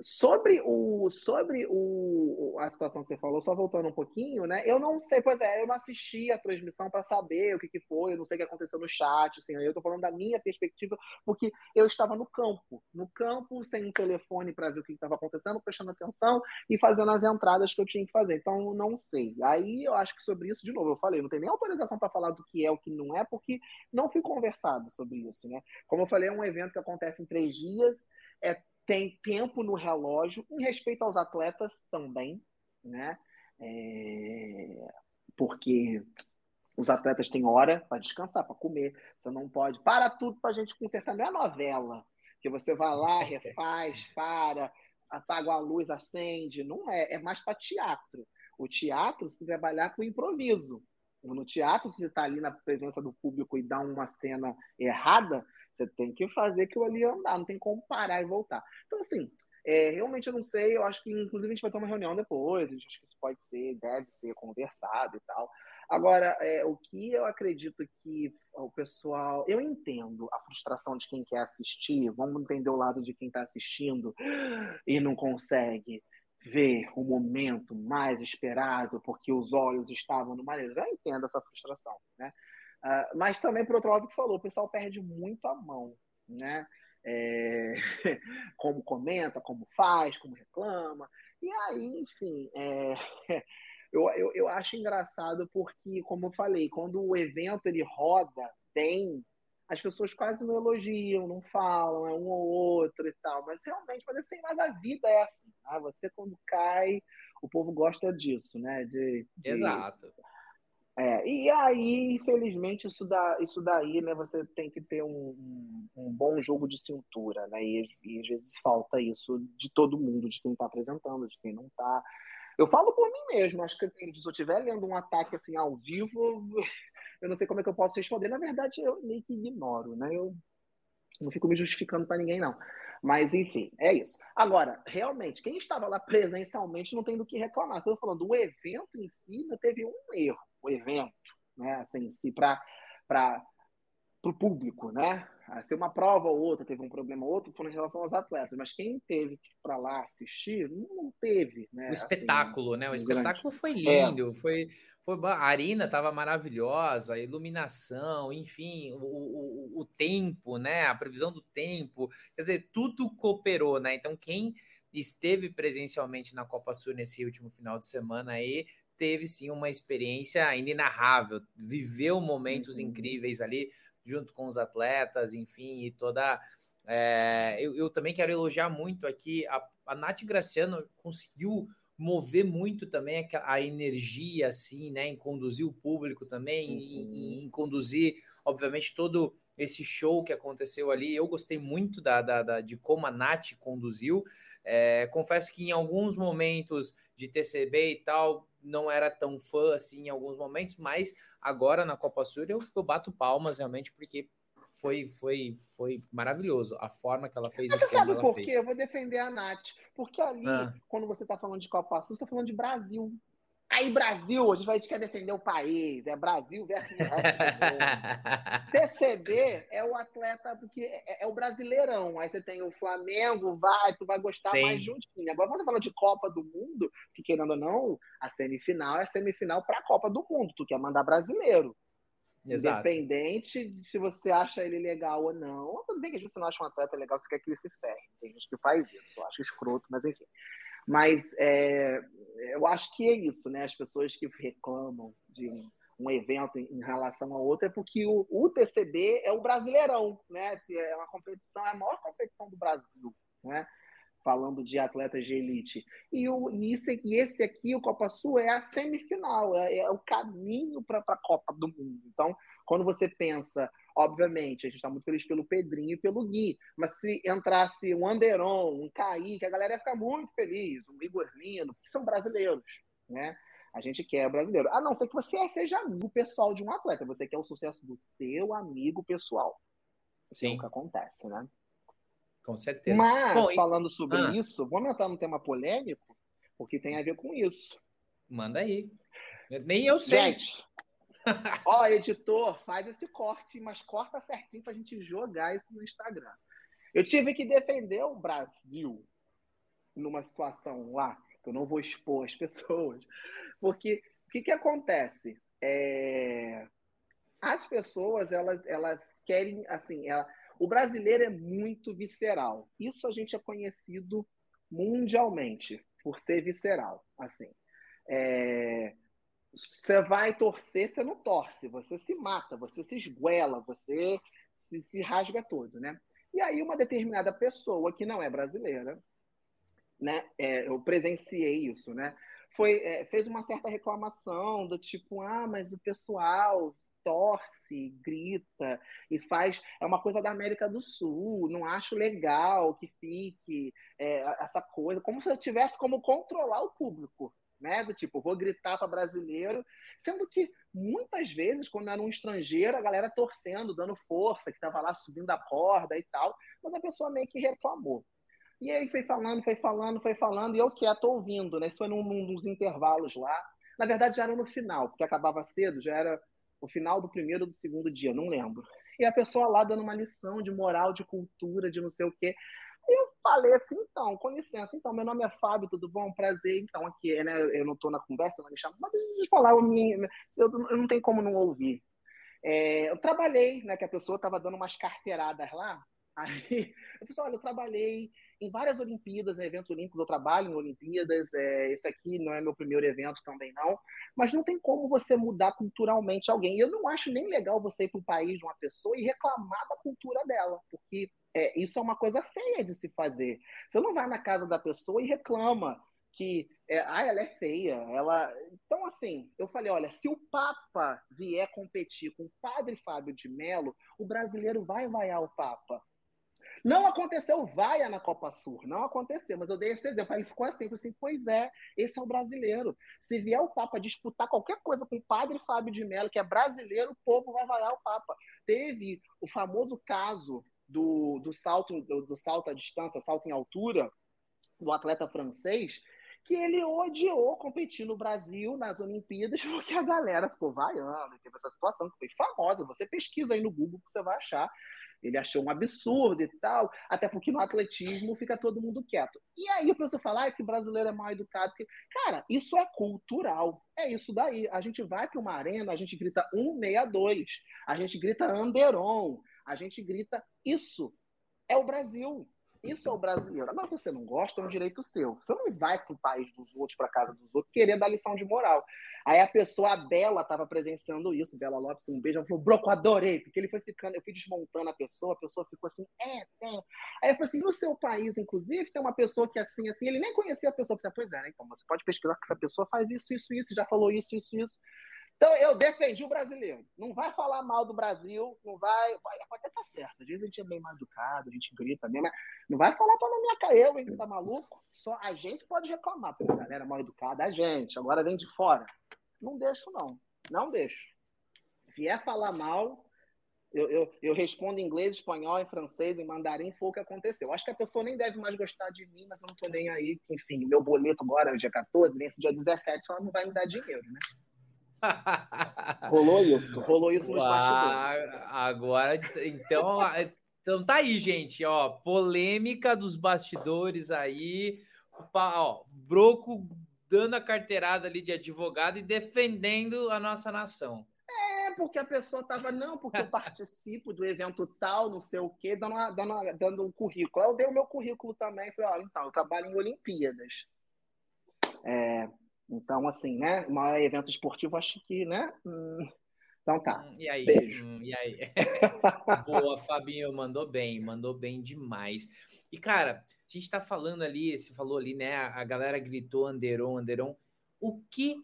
Sobre, o, sobre o, a situação que você falou, só voltando um pouquinho, né? Eu não sei, pois é, eu não assisti a transmissão para saber o que, que foi, eu não sei o que aconteceu no chat, assim, eu estou falando da minha perspectiva, porque eu estava no campo, no campo, sem um telefone para ver o que estava acontecendo, prestando atenção e fazendo as entradas que eu tinha que fazer. Então, não sei. Aí eu acho que sobre isso, de novo, eu falei, não tem nem autorização para falar do que é o que não é, porque não fui conversado sobre isso, né? Como eu falei, é um evento que acontece em três dias, é tem tempo no relógio, em respeito aos atletas também, né? É... Porque os atletas têm hora para descansar, para comer. Você não pode. Para tudo para a gente consertar. Não é novela, que você vai lá, refaz, para, apaga a luz, acende. Não é. É mais para teatro. O teatro você tem que trabalhar com improviso. No teatro, se você está ali na presença do público e dá uma cena errada, você tem que fazer aquilo ali andar, não tem como parar e voltar. Então, assim, é, realmente eu não sei, eu acho que inclusive a gente vai ter uma reunião depois, acho que isso pode ser, deve ser conversado e tal. Agora, é, o que eu acredito que o pessoal. Eu entendo a frustração de quem quer assistir, vamos entender o lado de quem está assistindo e não consegue ver o momento mais esperado porque os olhos estavam no maneiro. Eu entendo essa frustração, né? Uh, mas também, por outro lado, que você falou, o pessoal perde muito a mão, né? É... como comenta, como faz, como reclama. E aí, enfim, é... eu, eu, eu acho engraçado porque, como eu falei, quando o evento ele roda bem, as pessoas quase não elogiam, não falam, é um ou outro e tal. Mas realmente, mas assim, mas a vida é assim. Né? Você, quando cai, o povo gosta disso, né? De, de... Exato. É, e aí, infelizmente, isso, dá, isso daí, né, você tem que ter um, um, bom jogo de cintura, né, e, e, às vezes falta isso de todo mundo, de quem está apresentando, de quem não está. Eu falo por mim mesmo, acho que se eu estiver lendo um ataque assim ao vivo, eu não sei como é que eu posso responder. Na verdade, eu meio que ignoro, né, eu não fico me justificando para ninguém, não. Mas, enfim, é isso. Agora, realmente, quem estava lá presencialmente não tem do que reclamar. Estou falando, o evento em si não teve um erro o evento, né? Assim, se para o público, né? Se uma prova ou outra teve um problema ou outro, foi em relação aos atletas, mas quem teve que ir para lá assistir, não teve, né? O espetáculo, assim, né? O espetáculo foi lindo, é. foi, foi a arena estava maravilhosa, a iluminação, enfim, o, o, o tempo, né? A previsão do tempo, quer dizer, tudo cooperou, né? Então quem esteve presencialmente na Copa Sul nesse último final de semana aí teve sim uma experiência inenarrável, viveu momentos uhum. incríveis ali junto com os atletas, enfim, e toda É, eu, eu, também quero elogiar muito aqui. A, a Nath Graciano conseguiu mover muito também a, a, energia, assim, né? Em conduzir o público também, uhum. em, em, conduzir, obviamente, todo esse show que aconteceu ali. Eu gostei muito da, da, da de como a Nath conduziu. É, confesso que em alguns momentos de TCB e tal, não era tão fã assim em alguns momentos, mas agora na Copa Sul eu, eu bato palmas realmente, porque foi, foi, foi maravilhoso a forma que ela fez. Mas você sabe por quê? Eu vou defender a Nath. Porque ali, ah. quando você está falando de Copa Sul, você está falando de Brasil. Aí, Brasil, a gente quer defender o país, é Brasil versus o resto do TCB é o atleta, porque é, é, o brasileirão. Aí você tem o Flamengo, vai, tu vai gostar Sim. mais juntinho. Agora, quando você fala de Copa do Mundo, que querendo ou não, a semifinal é a semifinal para a Copa do Mundo. Tu quer mandar brasileiro. Exato. Independente de se você acha ele legal ou não. Tudo bem que você não acha um atleta legal, você quer que ele se ferre. Tem gente que faz isso, eu acho escroto, mas enfim. Mas é, eu acho que é isso, né? As pessoas que reclamam de um evento em relação a outro é porque o, o TCB é o Brasileirão, né? Se é uma competição, é a maior competição do Brasil, né? Falando de atletas de elite. E, o, e, esse, e esse aqui, o Copa Sul, é a semifinal, é, é o caminho para a Copa do Mundo. Então, quando você pensa Obviamente, a gente está muito feliz pelo Pedrinho e pelo Gui, mas se entrasse um Anderon, um Kaique, a galera ia ficar muito feliz, um Igor Lino, que são brasileiros, né? A gente quer brasileiro. A não ser que você seja amigo pessoal de um atleta, você quer o sucesso do seu amigo pessoal. Sim. É o que acontece, né? Com certeza. Mas, Bom, falando sobre ah. isso, vamos entrar num tema polêmico, porque tem a ver com isso. Manda aí. Nem eu sei. Gente, Ó, editor, faz esse corte, mas corta certinho pra gente jogar isso no Instagram. Eu tive que defender o Brasil numa situação lá, que eu não vou expor as pessoas, porque o que, que acontece? É... As pessoas, elas, elas querem, assim, ela... o brasileiro é muito visceral. Isso a gente é conhecido mundialmente por ser visceral, assim. É você vai torcer, você não torce, você se mata, você se esguela, você se, se rasga todo, né? E aí uma determinada pessoa que não é brasileira, né? É, eu presenciei isso, né? Foi, é, fez uma certa reclamação do tipo, ah, mas o pessoal torce, grita e faz. É uma coisa da América do Sul, não acho legal que fique é, essa coisa, como se eu tivesse como controlar o público né? Do tipo, vou gritar para brasileiro, sendo que muitas vezes, quando era um estrangeiro, a galera torcendo, dando força, que estava lá subindo a corda e tal, mas a pessoa meio que reclamou. E aí foi falando, foi falando, foi falando, e eu quieto ouvindo, né? Isso foi num, num dos intervalos lá. Na verdade, já era no final, porque acabava cedo, já era o final do primeiro ou do segundo dia, não lembro. E a pessoa lá dando uma lição de moral, de cultura, de não sei o quê. Eu falei assim, então, com licença, então, meu nome é Fábio, tudo bom? Prazer, então, aqui, né? Eu não estou na conversa, não me chama, mas deixa eu falar, eu, eu, eu não tenho como não ouvir. É, eu trabalhei, né? Que a pessoa estava dando umas carteiradas lá. Aí eu falei assim, olha, eu trabalhei em várias Olimpíadas, em eventos olímpicos, eu trabalho em Olimpíadas. É, esse aqui não é meu primeiro evento também, não. Mas não tem como você mudar culturalmente alguém. Eu não acho nem legal você ir para o país de uma pessoa e reclamar da cultura dela, porque é, isso é uma coisa feia de se fazer. Você não vai na casa da pessoa e reclama que é, ah, ela é feia. Ela... Então, assim, eu falei: olha, se o Papa vier competir com o padre Fábio de Mello, o brasileiro vai vaiar o Papa. Não aconteceu vaia na Copa Sul, não aconteceu, mas eu dei esse exemplo. Aí ele ficou assim, assim, pois é, esse é o brasileiro. Se vier o Papa disputar qualquer coisa com o padre Fábio de Mello, que é brasileiro, o povo vai vaiar o Papa. Teve o famoso caso do, do salto do, do salto à distância, salto em altura, do atleta francês, que ele odiou competir no Brasil nas Olimpíadas porque a galera ficou vaiando, teve essa situação que foi famosa. Você pesquisa aí no Google que você vai achar. Ele achou um absurdo e tal, até porque no atletismo fica todo mundo quieto. E aí a pessoa fala ah, que o brasileiro é mal educado. Que... Cara, isso é cultural. É isso daí. A gente vai para uma arena, a gente grita 162, a gente grita Anderon, a gente grita isso é o Brasil. Isso é o brasileiro. Se você não gosta, é um direito seu. Você não vai para o país dos outros, para casa dos outros, querer dar lição de moral. Aí a pessoa, a Bela, estava presenciando isso. Bela Lopes, um beijo. Ela falou, Broco, adorei. Porque ele foi ficando, eu fui desmontando a pessoa, a pessoa ficou assim, é, é. Aí eu falei assim, no seu país, inclusive, tem uma pessoa que é assim, assim. Ele nem conhecia a pessoa. Eu falei, pois é, né? Então você pode pesquisar que essa pessoa faz isso, isso, isso, já falou isso, isso, isso. Então, eu defendi o brasileiro. Não vai falar mal do Brasil, não vai. vai até tá certo. Às vezes a gente é bem mal educado, a gente grita mesmo, mas não vai falar para na minha cara, eu, hein, tá maluco? Só a gente pode reclamar, pô, galera mal educada, a gente, agora vem de fora. Não deixo, não. Não deixo. Se vier falar mal, eu, eu, eu respondo em inglês, espanhol, em francês, em mandarim, foi o que aconteceu. Acho que a pessoa nem deve mais gostar de mim, mas eu não tô nem aí. Enfim, meu boleto agora é dia 14, nesse dia 17, ela não vai me dar dinheiro, né? rolou isso, rolou isso nos bastidores. Agora, então, então tá aí, gente, ó, polêmica dos bastidores aí, ó, Broco dando a carteirada ali de advogado e defendendo a nossa nação. É, porque a pessoa tava, não, porque eu participo do evento tal, não sei o quê, dando, uma, dando, uma, dando um currículo. Eu dei o meu currículo também, falei, ó, então, eu trabalho em Olimpíadas. É, então, assim, né? Maior evento esportivo, acho que, né? Hum, então tá. Hum, e aí? Beijo. Hum, e aí? Boa, Fabinho, mandou bem, mandou bem demais. E, cara, a gente tá falando ali, você falou ali, né? A galera gritou Anderon, Anderon. O que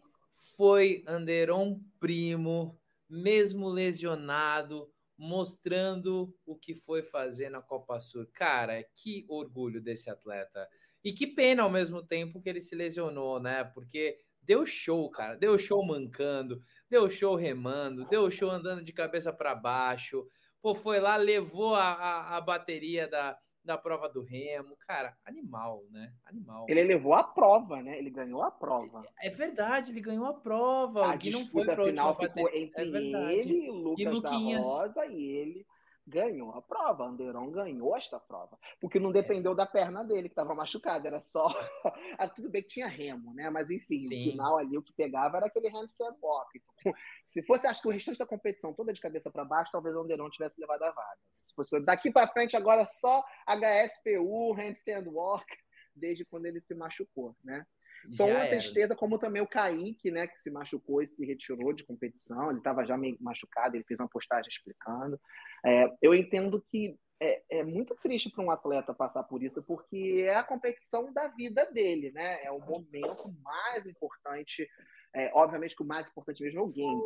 foi Anderon primo, mesmo lesionado, mostrando o que foi fazer na Copa Sul? Cara, que orgulho desse atleta. E que pena ao mesmo tempo que ele se lesionou, né? Porque deu show, cara. Deu show mancando, deu show remando, deu show andando de cabeça para baixo. Pô, foi lá, levou a, a, a, bateria da, da prova do remo. Cara, animal, né? Animal. Ele levou a prova, né? Ele ganhou a prova. É verdade, ele ganhou a prova. A disputa não foi pra final ficou entre é ele, Lucas e Luquinhas. da Rosa e ele ganhou a prova. Anderon ganhou esta prova. Porque não dependeu é. da perna dele, que estava machucada, era só. Ah, tudo bem que tinha remo, né? Mas enfim, Sim. o final ali, o que pegava era aquele handstand walk. Então, se fosse, acho que o restante da competição toda de cabeça para baixo, talvez o Anderon tivesse levado a vaga. Se fosse daqui para frente, agora só HSPU, handstand walk, desde quando ele se machucou, né? Então, uma tristeza, como também o Kaique, né, que se machucou e se retirou de competição, ele estava já meio machucado, ele fez uma postagem explicando. É, eu entendo que é, é muito triste para um atleta passar por isso, porque é a competição da vida dele, né? É o momento mais importante. É, obviamente que o mais importante mesmo é o game,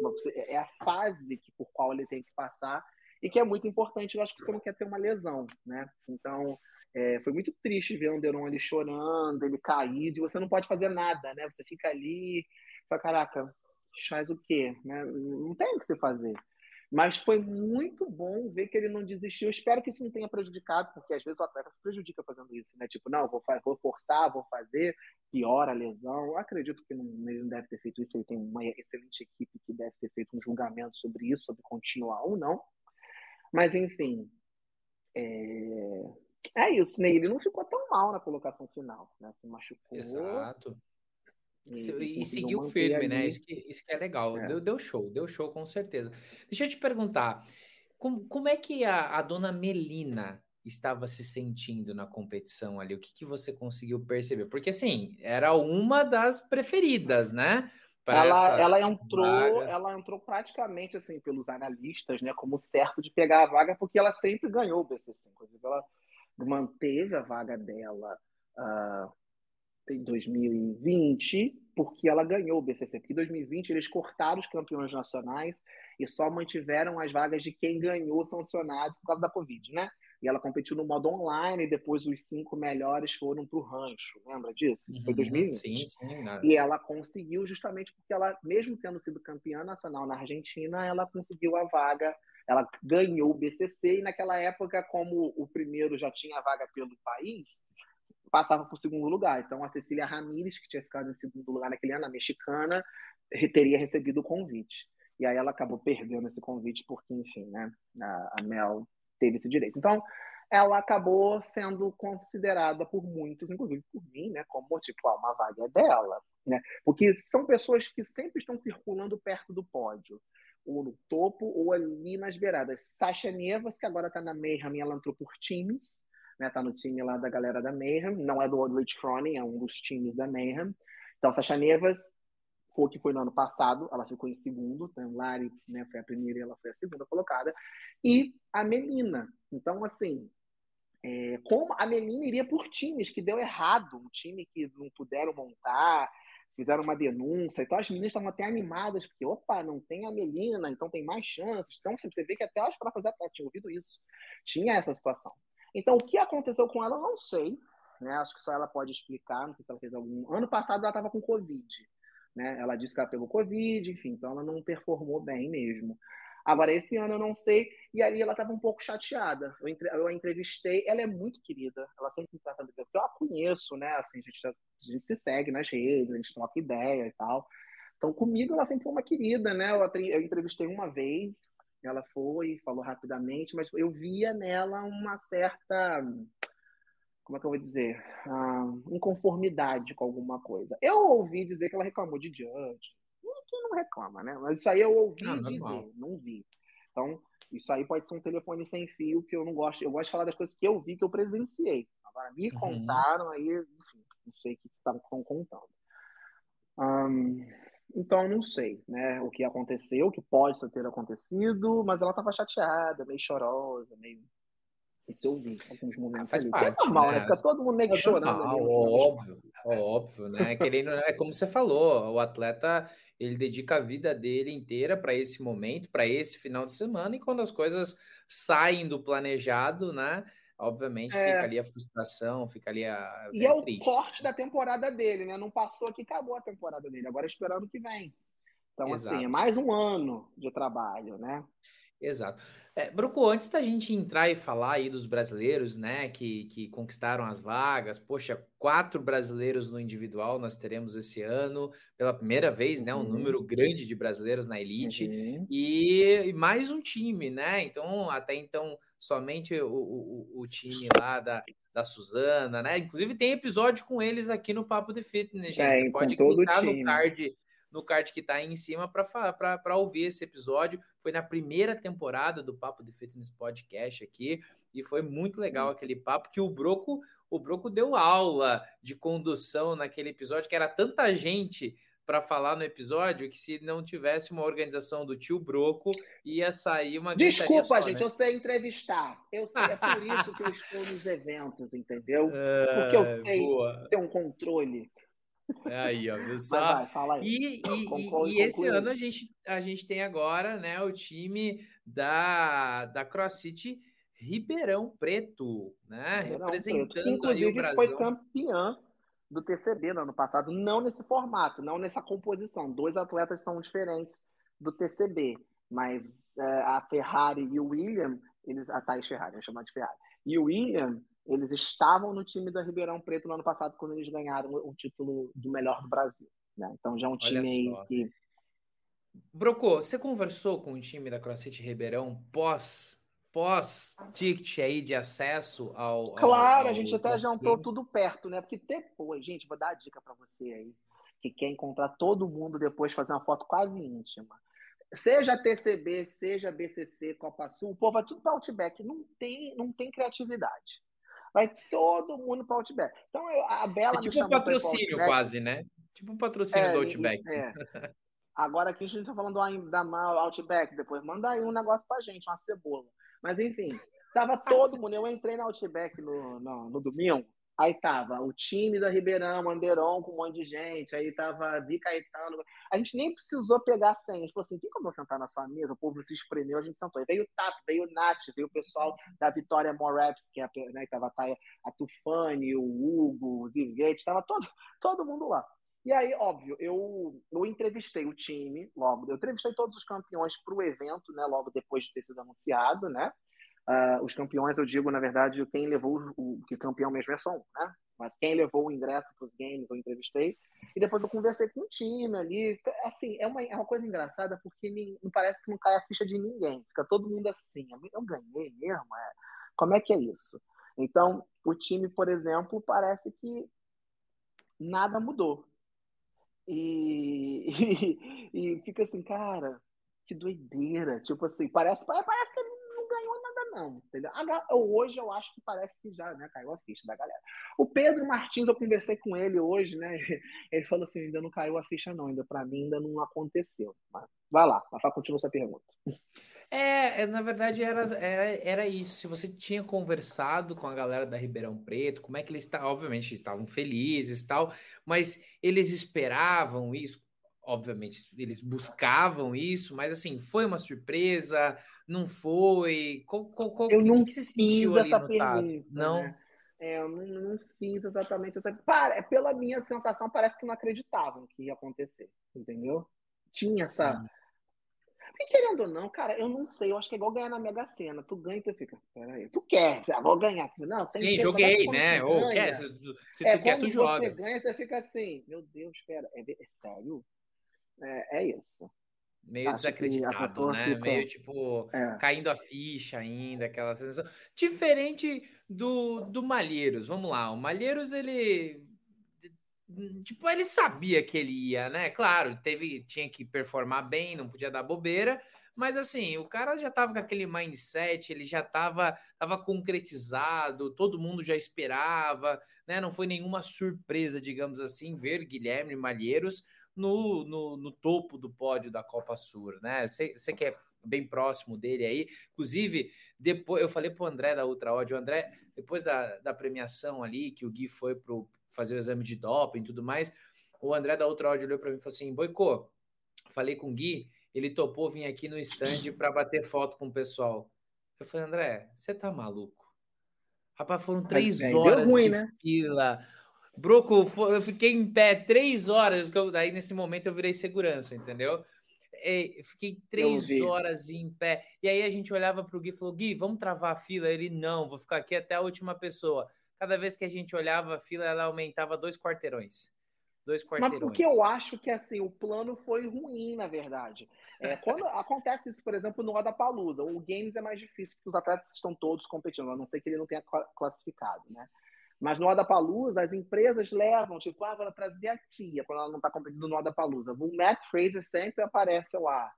é a fase que, por qual ele tem que passar e que é muito importante. Eu acho que você não quer ter uma lesão, né? Então, é, foi muito triste ver o Anderon ali chorando, ele caído, e você não pode fazer nada, né? Você fica ali, fala, caraca, faz o quê? Né? Não tem o que você fazer. Mas foi muito bom ver que ele não desistiu. Eu espero que isso não tenha prejudicado, porque às vezes o atleta se prejudica fazendo isso, né? Tipo, não, vou, vou forçar, vou fazer, piora a lesão. Eu acredito que não, ele não deve ter feito isso. Ele tem uma excelente equipe que deve ter feito um julgamento sobre isso, sobre continuar ou não. Mas, enfim, é... É isso, né? Ele não ficou tão mal na colocação final, né? Se machucou. Exato. E, e seguiu firme, né? Isso que, isso que é legal. É. Deu, deu show, deu show com certeza. Deixa eu te perguntar, como, como é que a, a dona Melina estava se sentindo na competição ali? O que, que você conseguiu perceber? Porque, assim, era uma das preferidas, né? Ela, ela entrou, ela entrou praticamente assim pelos analistas, né, como certo de pegar a vaga, porque ela sempre ganhou o BC5. Inclusive, ela manteve a vaga dela uh, em 2020, porque ela ganhou o BCC. Porque em 2020 eles cortaram os campeões nacionais e só mantiveram as vagas de quem ganhou sancionados por causa da Covid, né? E ela competiu no modo online e depois os cinco melhores foram para o rancho. Lembra disso? Isso foi 2020. Uhum. Sim, sim. Nada. E ela conseguiu justamente porque ela, mesmo tendo sido campeã nacional na Argentina, ela conseguiu a vaga ela ganhou o BCC e naquela época, como o primeiro já tinha vaga pelo país, passava para o segundo lugar. Então a Cecília Ramírez, que tinha ficado em segundo lugar naquele ano, a mexicana, teria recebido o convite. E aí ela acabou perdendo esse convite porque, enfim, né, a, Mel teve esse direito. Então, ela acabou sendo considerada por muitos, inclusive por mim, né, como tipo, ah, uma vaga é dela, né? Porque são pessoas que sempre estão circulando perto do pódio ou no topo ou ali nas beiradas. Sasha Nevas, que agora está na Mayhem, ela entrou por times, né? Tá no time lá da galera da Mayhem, não é do Old Rich Froning, é um dos times da Mayhem. Então, Sasha Nevas foi que foi no ano passado, ela ficou em segundo, então Lari né, foi a primeira e ela foi a segunda colocada, e a Melina. Então, assim, é, como a Melina iria por times que deu errado, um time que não puderam montar, fizeram uma denúncia, então as meninas estavam até animadas, porque, opa, não tem a Melina, então tem mais chances. Então, você vê que até as próprias atletas tinham ouvido isso, tinha essa situação. Então, o que aconteceu com ela, eu não sei, né? Acho que só ela pode explicar, não sei se ela fez algum... Ano passado ela estava com Covid, né? Ela disse que ela pegou Covid, enfim, então ela não performou bem mesmo. Agora, esse ano eu não sei, e aí ela estava um pouco chateada. Eu, entre... eu a entrevistei, ela é muito querida, ela sempre me trata bem, eu a conheço, né? Assim, a gente, a gente se segue nas redes, a gente troca ideia e tal. Então, comigo ela sempre foi uma querida, né? Eu, eu entrevistei uma vez, ela foi, falou rapidamente, mas eu via nela uma certa como é que eu vou dizer, ah, inconformidade com alguma coisa. Eu ouvi dizer que ela reclamou de Judge. Não reclama, né? Mas isso aí eu ouvi ah, dizer, não, não vi. Então, isso aí pode ser um telefone sem fio que eu não gosto. Eu gosto de falar das coisas que eu vi, que eu presenciei. Agora, me uhum. contaram, aí, enfim, não sei o que estão contando. Então, não sei né, o que aconteceu, o que pode ter acontecido, mas ela estava chateada, meio chorosa, meio isso eu vi alguns momentos ah, faz ali. Parte, é normal, né? né? Fica todo mundo meio que é chorando. Normal, ali, óbvio, óbvio, né? Querendo, é como você falou, o atleta ele dedica a vida dele inteira para esse momento, para esse final de semana, e quando as coisas saem do planejado, né? Obviamente é... fica ali a frustração, fica ali a. E é o triste. corte da temporada dele, né? Não passou aqui, acabou a temporada dele. Agora é esperando o que vem. Então, Exato. assim, é mais um ano de trabalho, né? Exato. É, Bruco, antes da gente entrar e falar aí dos brasileiros, né, que, que conquistaram as vagas, poxa, quatro brasileiros no individual nós teremos esse ano, pela primeira vez, né, um uhum. número grande de brasileiros na elite, uhum. e, e, mais um time, né, então, até então, somente o, o, o time lá da, da Suzana, né, inclusive tem episódio com eles aqui no Papo de Fitness, gente, é, você pode clicar no card no card que está aí em cima para ouvir esse episódio. Foi na primeira temporada do Papo de Fitness Podcast aqui e foi muito legal aquele papo que o Broco, o Broco deu aula de condução naquele episódio, que era tanta gente para falar no episódio que se não tivesse uma organização do tio Broco, ia sair uma Desculpa, só, gente, né? eu sei entrevistar. Eu sei, é por isso que eu estou nos eventos, entendeu? Porque eu sei boa. ter um controle. É aí, ó, viu só? Vai. E, e, conclui, e esse ano a gente, a gente tem agora né, o time da, da CrossFit Ribeirão Preto, né? Ribeirão Representando Preto, que, inclusive, aí o Brasil. foi campeã do TCB no ano passado, não nesse formato, não nessa composição. Dois atletas são diferentes do TCB, mas é, a Ferrari e o William, eles, a Thais Ferrari, chamar de Ferrari, e o William, eles estavam no time da Ribeirão Preto no ano passado, quando eles ganharam o título do melhor do Brasil. Né? Então já é um time aí que. Broco, você conversou com o time da CrossFit Ribeirão pós pós ticket aí de acesso ao. Claro, ao, a gente até jantou tudo perto, né? Porque depois, gente, vou dar a dica para você aí, que quer encontrar todo mundo depois, fazer uma foto quase íntima. Seja TCB, seja BCC, Copa Sul, o povo vai tudo para Outback. Não tem, não tem criatividade. Vai todo mundo para o Outback. Então, a Bela é tipo um patrocínio quase, né? Tipo um patrocínio é, do Outback. É. Agora aqui a gente está falando da Outback, depois manda aí um negócio para gente, uma cebola. Mas enfim, tava todo mundo. Eu entrei na Outback no, no, no domingo, Aí tava o time da Ribeirão, Anderon, com um monte de gente. Aí tava Vi Caetano. A gente nem precisou pegar senha. A gente falou assim: quem que eu vou sentar na sua mesa? O povo se espremeu, a gente sentou. Aí veio o Tato, veio o Nath, veio o pessoal da Vitória Moraps, que é, né, tava a, a Tufani, o Hugo, o Zivete, tava todo, todo mundo lá. E aí, óbvio, eu, eu entrevistei o time logo. Eu entrevistei todos os campeões para o evento, né? Logo depois de ter sido anunciado, né? Uh, os campeões, eu digo, na verdade, quem levou o que campeão mesmo é só um, né? Mas quem levou o ingresso para os games, eu entrevistei. E depois eu conversei com o time ali. Assim, é uma, é uma coisa engraçada porque não parece que não cai a ficha de ninguém. Fica todo mundo assim. Eu ganhei mesmo? É. Como é que é isso? Então, o time, por exemplo, parece que nada mudou. E, e, e fica assim, cara, que doideira. Tipo assim, parece, parece que não. Entendeu? Hoje eu acho que parece que já né, caiu a ficha da galera. O Pedro Martins, eu conversei com ele hoje, né? Ele falou assim: ainda não caiu a ficha, não, ainda para mim ainda não aconteceu. Mas, vai lá, Rafa, continua sua pergunta. É, é, na verdade era, era, era isso. Se você tinha conversado com a galera da Ribeirão Preto, como é que eles estavam? Obviamente estavam felizes tal, mas eles esperavam isso obviamente, eles buscavam isso, mas assim, foi uma surpresa? Não foi? Qual, qual, qual, eu que, não que você sentiu ali no pergunta, tato? Não? Né? É, eu não, não, fiz exatamente essa. Para, é pela minha sensação, parece que não acreditavam que ia acontecer, entendeu? Tinha essa. Sim. Porque querendo ou não, cara, eu não sei, eu acho que é igual ganhar na Mega Sena. Tu ganha e tu fica, peraí, tu quer, já vou ganhar. Não, Sim, joguei, né? Ou quer, se, se é, tu quer, tu joga. você ganha, você fica assim, meu Deus, espera, é, é sério? É, é isso. Meio Acho desacreditado, né? Fica... Meio tipo é. caindo a ficha ainda, aquela sensação. Diferente do, do Malheiros. Vamos lá, o Malheiros, ele. Tipo, ele sabia que ele ia, né? Claro, teve, tinha que performar bem, não podia dar bobeira, mas assim, o cara já tava com aquele mindset, ele já tava, tava concretizado, todo mundo já esperava, né? Não foi nenhuma surpresa, digamos assim, ver Guilherme Malheiros no, no, no topo do pódio da Copa Sur, né? Você que é bem próximo dele aí. Inclusive, depois eu falei pro André da Ultra Ódio, André, depois da, da premiação ali, que o Gui foi pro fazer o exame de doping e tudo mais, o André da Ultra Ódio olhou para mim e falou assim: Boicô, falei com o Gui, ele topou vir aqui no stand para bater foto com o pessoal. Eu falei, André, você tá maluco? Rapaz, foram três horas ruim, de né? fila Broco, eu fiquei em pé três horas, porque eu, daí nesse momento eu virei segurança, entendeu? eu fiquei três horas em pé. E aí a gente olhava para o Gui e falou: Gui, vamos travar a fila? Ele, não, vou ficar aqui até a última pessoa. Cada vez que a gente olhava a fila, ela aumentava dois quarteirões. Dois quarteirões. Mas porque eu acho que assim, o plano foi ruim, na verdade. É, quando acontece isso, por exemplo, no Roda Palusa, o Games é mais difícil, porque os atletas estão todos competindo, a não ser que ele não tenha classificado, né? Mas no Palusa, as empresas levam, tipo, ah, vou trazer a tia, quando ela não está competindo no Palusa. O Matt Fraser sempre aparece lá.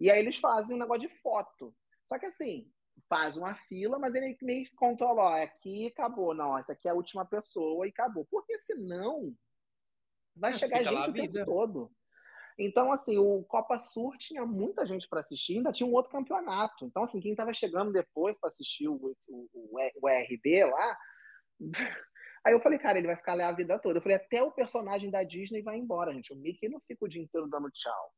E aí eles fazem um negócio de foto. Só que assim, faz uma fila, mas ele meio que controla, ó, aqui acabou. Não, essa aqui é a última pessoa e acabou. Porque senão vai é, chegar gente o tempo todo. Então, assim, o Copa Sur tinha muita gente para assistir, ainda tinha um outro campeonato. Então, assim, quem estava chegando depois para assistir o, o, o, o RB lá, Aí eu falei, cara, ele vai ficar lá a vida toda. Eu falei, até o personagem da Disney vai embora, gente. O Mickey não fica o dia inteiro dando tchau.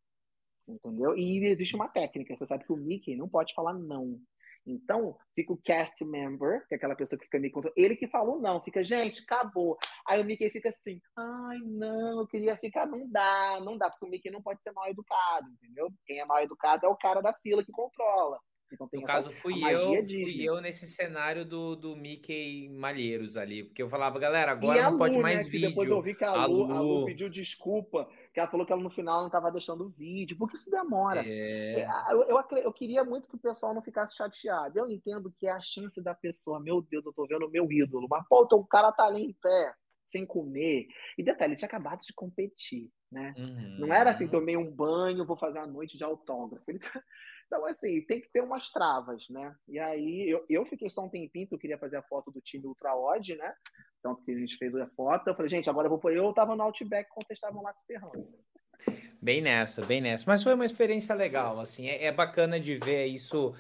Entendeu? E existe uma técnica. Você sabe que o Mickey não pode falar não. Então, fica o cast member, que é aquela pessoa que fica me contando. Ele que falou não, fica, gente, acabou. Aí o Mickey fica assim, ai, não, eu queria ficar. Não dá, não dá, porque o Mickey não pode ser mal educado, entendeu? Quem é mal educado é o cara da fila que controla. Então, no caso, fui eu, fui eu nesse cenário do, do Mickey Malheiros ali, porque eu falava, galera, agora não Lu, pode mais né, vídeo. Depois eu vi que a, a Lu, Lu... a Lu, pediu desculpa, que ela falou que ela no final não estava deixando o vídeo, porque isso demora. É... é eu, eu, eu, queria muito que o pessoal não ficasse chateado. Eu entendo que é a chance da pessoa, meu Deus, eu tô vendo o meu ídolo, mas pô, o cara tá ali em pé, sem comer. E detalhe, ele tinha acabado de competir, né? Uhum. Não era assim, tomei um banho, vou fazer a noite de autógrafo. Ele tá então, assim, tem que ter umas travas, né? E aí, eu, eu fiquei só um tempinho, que eu queria fazer a foto do time Ultra Odd, né? Então, que a gente fez a foto. Eu falei, gente, agora eu vou pôr. Eu tava no Outback quando vocês estavam lá se ferrando. Bem nessa, bem nessa. Mas foi uma experiência legal, assim. É, é bacana de ver isso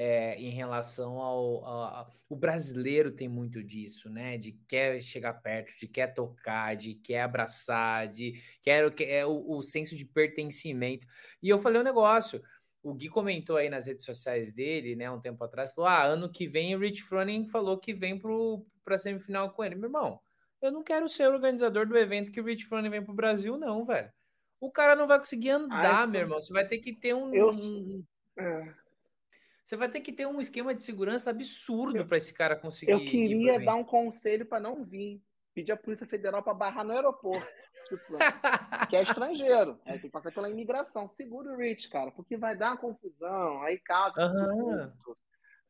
é, em relação ao, O brasileiro tem muito disso, né? De quer chegar perto, de quer tocar, de quer abraçar, de quer, quer é, o, o senso de pertencimento. E eu falei um negócio o Gui comentou aí nas redes sociais dele, né, um tempo atrás, falou: ah, ano que vem o Rich Froning falou que vem para a semifinal com ele. Meu irmão, eu não quero ser organizador do evento que o Rich Froning vem para o Brasil, não, velho. O cara não vai conseguir andar, meu irmão. Você vai ter que ter um. Eu... É. Você vai ter que ter um esquema de segurança absurdo para esse cara conseguir. Eu queria dar um conselho para não vir. Pedir a Polícia Federal para barrar no aeroporto. Tipo, que é estrangeiro. Aí tem que passar pela imigração. Segura o Rich, cara, porque vai dar uma confusão. Aí casa. Uhum.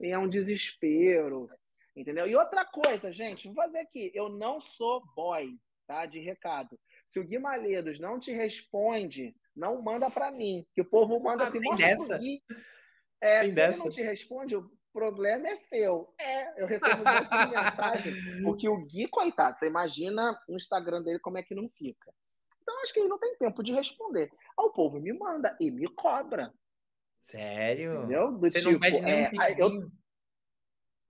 E é um desespero. Entendeu? E outra coisa, gente, vou fazer aqui. Eu não sou boy, tá? De recado. Se o Guimalheiros não te responde, não manda para mim. Que o povo manda ah, assim, mostra dessa. pro Gui. É, se dessa. ele não te responde, problema é seu. É, eu recebo um monte de mensagem, porque o Gui, coitado, você imagina o Instagram dele como é que não fica. Então, acho que ele não tem tempo de responder. Aí o povo me manda e me cobra. Sério? Entendeu? Do você tipo, não pede nem um é, eu,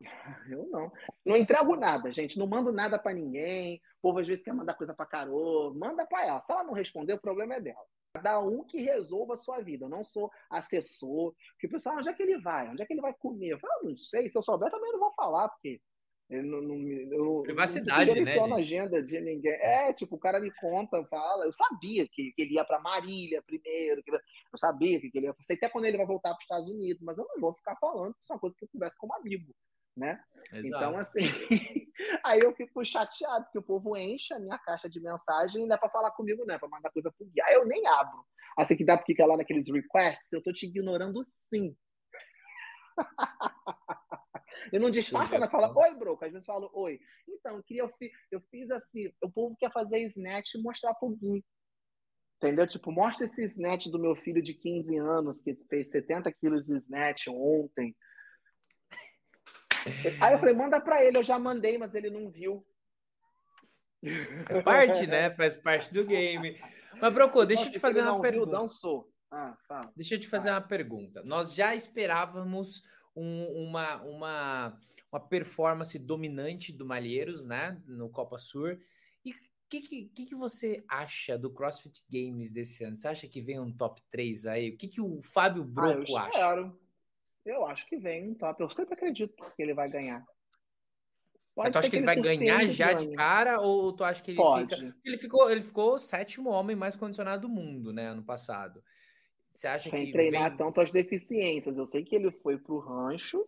eu não. Não entrego nada, gente. Não mando nada para ninguém. O povo às vezes quer mandar coisa para Carol. Manda para ela. Se ela não responder, o problema é dela. Cada um que resolva a sua vida. Eu não sou assessor. Que o pessoal, onde é que ele vai? Onde é que ele vai comer? Eu falo, ah, não sei. Se eu souber, também não vou falar, porque eu não, não, eu, Privacidade, não né? na agenda de ninguém. É, tipo, o cara me conta, fala. Eu sabia que, que ele ia para Marília primeiro. Que, eu sabia que ele ia. Sei até quando ele vai voltar para os Estados Unidos, mas eu não vou ficar falando, que isso é uma coisa que eu converso como amigo né? Exato. Então, assim, aí eu fico chateado, que o povo enche a minha caixa de mensagem e não é para falar comigo, não, é para mandar coisa pro guia. Aí eu nem abro. Assim que dá porque fica lá naqueles requests, eu tô te ignorando sim. eu não disfarça, não fala, oi, bro. Às vezes eu falo, oi. Então, eu, queria, eu, fiz, eu fiz assim, o povo quer fazer snatch e mostrar pro Gui. Entendeu? Tipo, mostra esse snatch do meu filho de 15 anos, que fez 70 quilos de snatch ontem. Aí eu falei, manda para ele, eu já mandei, mas ele não viu. Faz parte, né? Faz parte do game. Mas, Broco, deixa eu te fazer uma pergunta. Dançou. Ah, Deixa eu te fazer uma pergunta. Nós já esperávamos um, uma, uma, uma performance dominante do Malheiros, né? No Copa Sur. E o que, que, que, você acha do CrossFit Games desse ano? Você acha que vem um top 3 aí? O que, que o Fábio Broco ah, eu acha? Espero. Eu acho que vem um top. Eu sempre acredito que ele vai ganhar. Pode tu acha que ele, vai ganhar já de cara ou tu acha que ele Pode. fica. Ele ficou, ele ficou o sétimo homem mais condicionado do mundo, né, ano passado. Você acha Sem que treinar vem... tanto as deficiências. Eu sei que ele foi pro rancho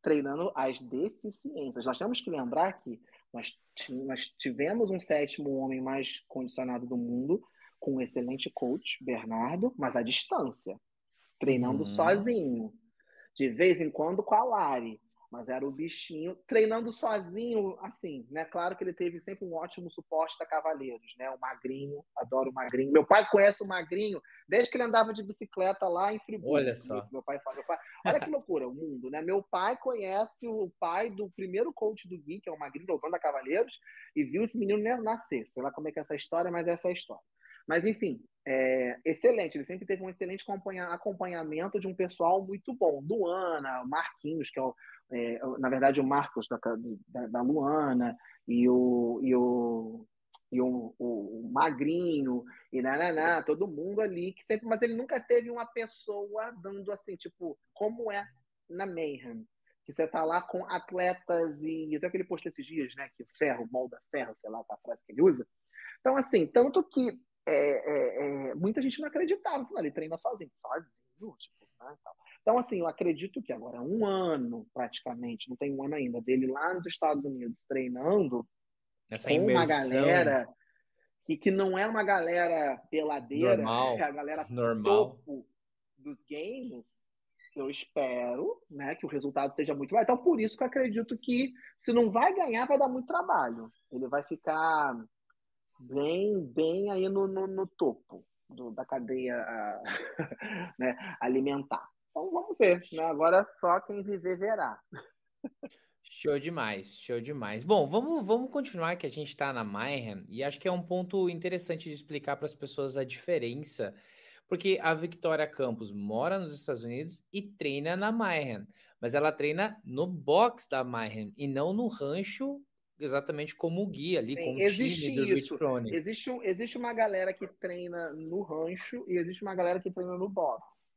treinando as deficiências. Nós temos que lembrar que nós, nós tivemos um sétimo homem mais condicionado do mundo com um excelente coach, Bernardo, mas à distância, treinando hum. sozinho de vez em quando com a Lari, mas era o bichinho treinando sozinho, assim, né? Claro que ele teve sempre um ótimo suporte da Cavaleiros, né? O Magrinho, adoro o Magrinho. Meu pai conhece o Magrinho desde que ele andava de bicicleta lá em Friburgo. Olha só. Meu pai meu pai... Olha que loucura o mundo, né? Meu pai conhece o pai do primeiro coach do Gui, que é o Magrinho, doutor da Cavaleiros, e viu esse menino nascer. Sei lá como é que é essa história, mas essa é a história. Mas, enfim, é, excelente. Ele sempre teve um excelente acompanhamento de um pessoal muito bom. Luana, Marquinhos, que é, o, é na verdade, o Marcos da, da, da, Luana, e o, e o, e o, o Magrinho, e nananá, todo mundo ali, que sempre, mas ele nunca teve uma pessoa dando assim, tipo, como é na Mayhem. Que você tá lá com atletas e. Até que ele postou esses dias, né? Que ferro, molda ferro, sei lá, a frase que ele usa. Então, assim, tanto que é, é, é, muita gente não acreditava. Falei, ele treina sozinho, sozinho, tipo, né, Então, assim, eu acredito que agora, um ano praticamente, não tem um ano ainda, dele lá nos Estados Unidos treinando Essa com imersão. uma galera que, que não é uma galera peladeira, normal, é a galera normal. topo dos games, eu espero né, que o resultado seja muito bom. Então, por isso que eu acredito que se não vai ganhar, vai dar muito trabalho. Ele vai ficar bem, bem aí no, no, no topo do, da cadeia né, alimentar. Então vamos ver, né? Agora só quem viver verá. Show demais, show demais. Bom, vamos, vamos continuar que a gente está na Mayhem e acho que é um ponto interessante de explicar para as pessoas a diferença, porque a Victoria Campos mora nos Estados Unidos e treina na Mayhem, mas ela treina no box da Mayhem e não no rancho exatamente como o guia ali, Sim, com o existe time do isso. Existe, um, existe uma galera que treina no rancho e existe uma galera que treina no box.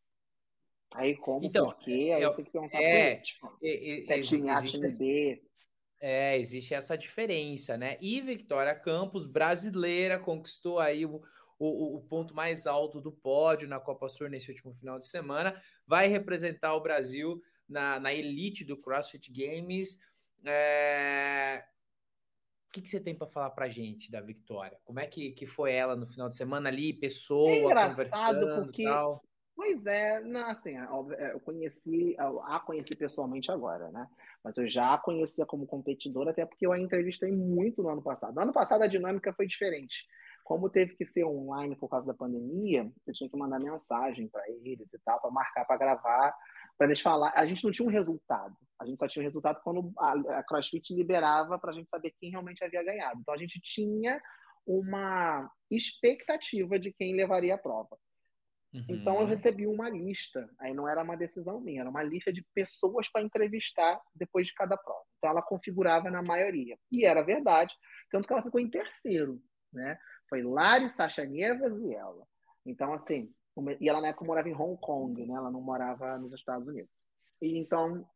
Aí como, então, por quê? Aí é, tem que perguntar é, tipo, é, é, existe, É, existe essa diferença, né? E Victoria Campos, brasileira, conquistou aí o, o, o, ponto mais alto do pódio na Copa Sur nesse último final de semana, vai representar o Brasil na, na elite do CrossFit Games. É, o que, que você tem para falar para gente da Vitória? Como é que, que foi ela no final de semana ali, pessoa, é engraçado porque, tal? Pois é, não, assim, é, eu conheci, a conheci pessoalmente agora, né? Mas eu já a conhecia como competidora, até porque eu a entrevistei muito no ano passado. No ano passado a dinâmica foi diferente. como teve que ser online por causa da pandemia, eu tinha que mandar mensagem para eles e tal, para marcar para gravar, para eles falar. A gente não tinha um resultado. A gente só tinha um resultado quando a, a CrossFit liberava para a gente saber quem realmente havia ganhado. Então a gente tinha uma expectativa de quem levaria a prova. Uhum. Então eu recebi uma lista, aí não era uma decisão minha, era uma lista de pessoas para entrevistar depois de cada prova. Então ela configurava na maioria. E era verdade, tanto que ela ficou em terceiro, né? Foi Lari, Sasha Nievas e ela. Então, assim, e ela na época morava em Hong Kong, né? Ela não morava nos Estados Unidos. E então,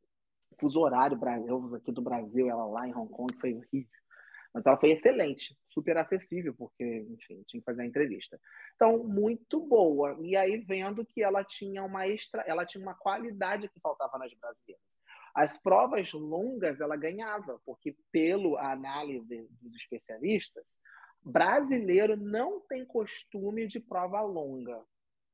fuso horário, aqui do Brasil, ela lá em Hong Kong, foi horrível. Mas ela foi excelente, super acessível, porque, enfim, tinha que fazer a entrevista. Então, muito boa. E aí, vendo que ela tinha uma extra, ela tinha uma qualidade que faltava nas brasileiras. As provas longas ela ganhava, porque pelo análise dos especialistas, brasileiro não tem costume de prova longa.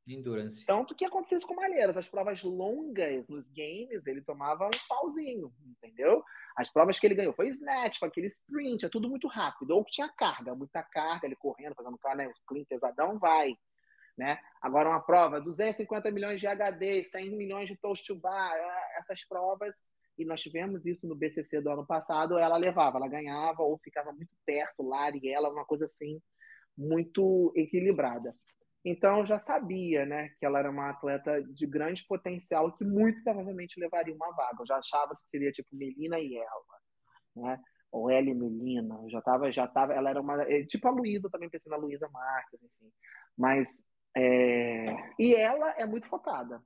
Endurance. Tanto que acontecia isso com Malheiros. As provas longas nos games, ele tomava um pauzinho, entendeu? As provas que ele ganhou foi snatch, foi aquele sprint, é tudo muito rápido. Ou que tinha carga, muita carga, ele correndo, fazendo cara, né, clean pesadão, vai. Né? Agora uma prova, 250 milhões de HD, 100 milhões de toast to bar, é, essas provas, e nós tivemos isso no BCC do ano passado, ela levava, ela ganhava ou ficava muito perto, e ela, uma coisa assim, muito equilibrada. Então eu já sabia, né, que ela era uma atleta de grande potencial que muito provavelmente levaria uma vaga. Eu já achava que seria tipo Melina e ela, né? Ou ela e Melina. Eu já tava, já tava, ela era uma é, tipo a Luísa também pensei na Luísa Marques, enfim. Mas é... e ela é muito focada.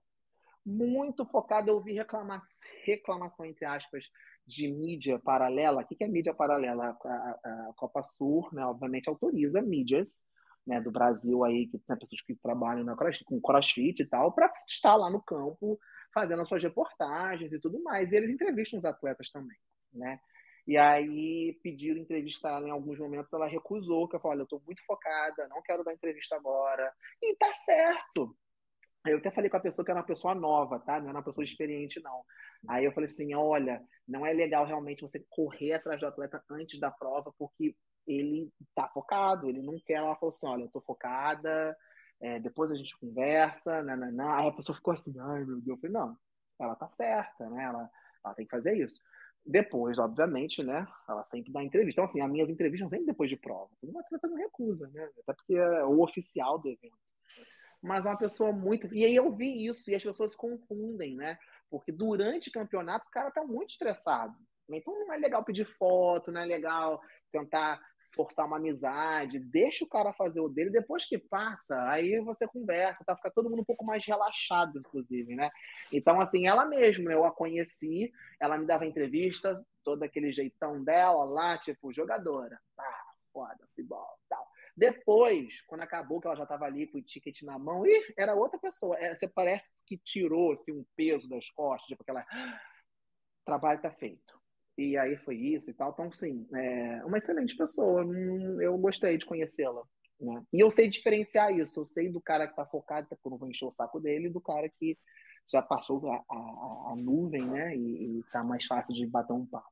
Muito focada, eu ouvi reclama... reclamação entre aspas de mídia paralela. O que é mídia paralela? A, a, a Copa Sur, né, obviamente autoriza mídias né, do Brasil aí, que tem pessoas que trabalham na crossfit, com crossfit e tal, para estar lá no campo fazendo as suas reportagens e tudo mais. E eles entrevistam os atletas também, né? E aí pediram entrevista ela em alguns momentos, ela recusou, que eu falei, olha, eu estou muito focada, não quero dar entrevista agora. E tá certo. Eu até falei com a pessoa que era uma pessoa nova, tá? Não era uma pessoa experiente, não. Aí eu falei assim: olha, não é legal realmente você correr atrás do atleta antes da prova, porque ele tá focado, ele não quer. Ela falou assim: olha, eu tô focada, é, depois a gente conversa, nananã. Aí a pessoa ficou assim: ai meu Deus. Eu falei: não, ela tá certa, né? Ela, ela tem que fazer isso. Depois, obviamente, né? Ela sempre dá entrevista. Então, assim, as minhas entrevistas sempre depois de prova. Uma atleta não recusa, né? Até porque é o oficial do evento. Mas é uma pessoa muito. E aí eu vi isso, e as pessoas se confundem, né? Porque durante o campeonato o cara tá muito estressado. Então não é legal pedir foto, não é legal tentar forçar uma amizade, deixa o cara fazer o dele, depois que passa, aí você conversa, tá? Fica todo mundo um pouco mais relaxado, inclusive, né? Então, assim, ela mesma, eu a conheci, ela me dava entrevista, todo aquele jeitão dela lá, tipo, jogadora, tá, foda, futebol, tal. Depois, quando acabou, que ela já estava ali com o ticket na mão, e era outra pessoa. É, você parece que tirou assim, um peso das costas, tipo aquela. Ah, trabalho tá feito e aí foi isso e tal. Então, sim, é uma excelente pessoa. Hum, eu gostei de conhecê-la. Né? E eu sei diferenciar isso. Eu sei do cara que está focado, porque eu não vou encher o saco dele, do cara que já passou a, a, a nuvem, né? E, está mais fácil de bater um papo.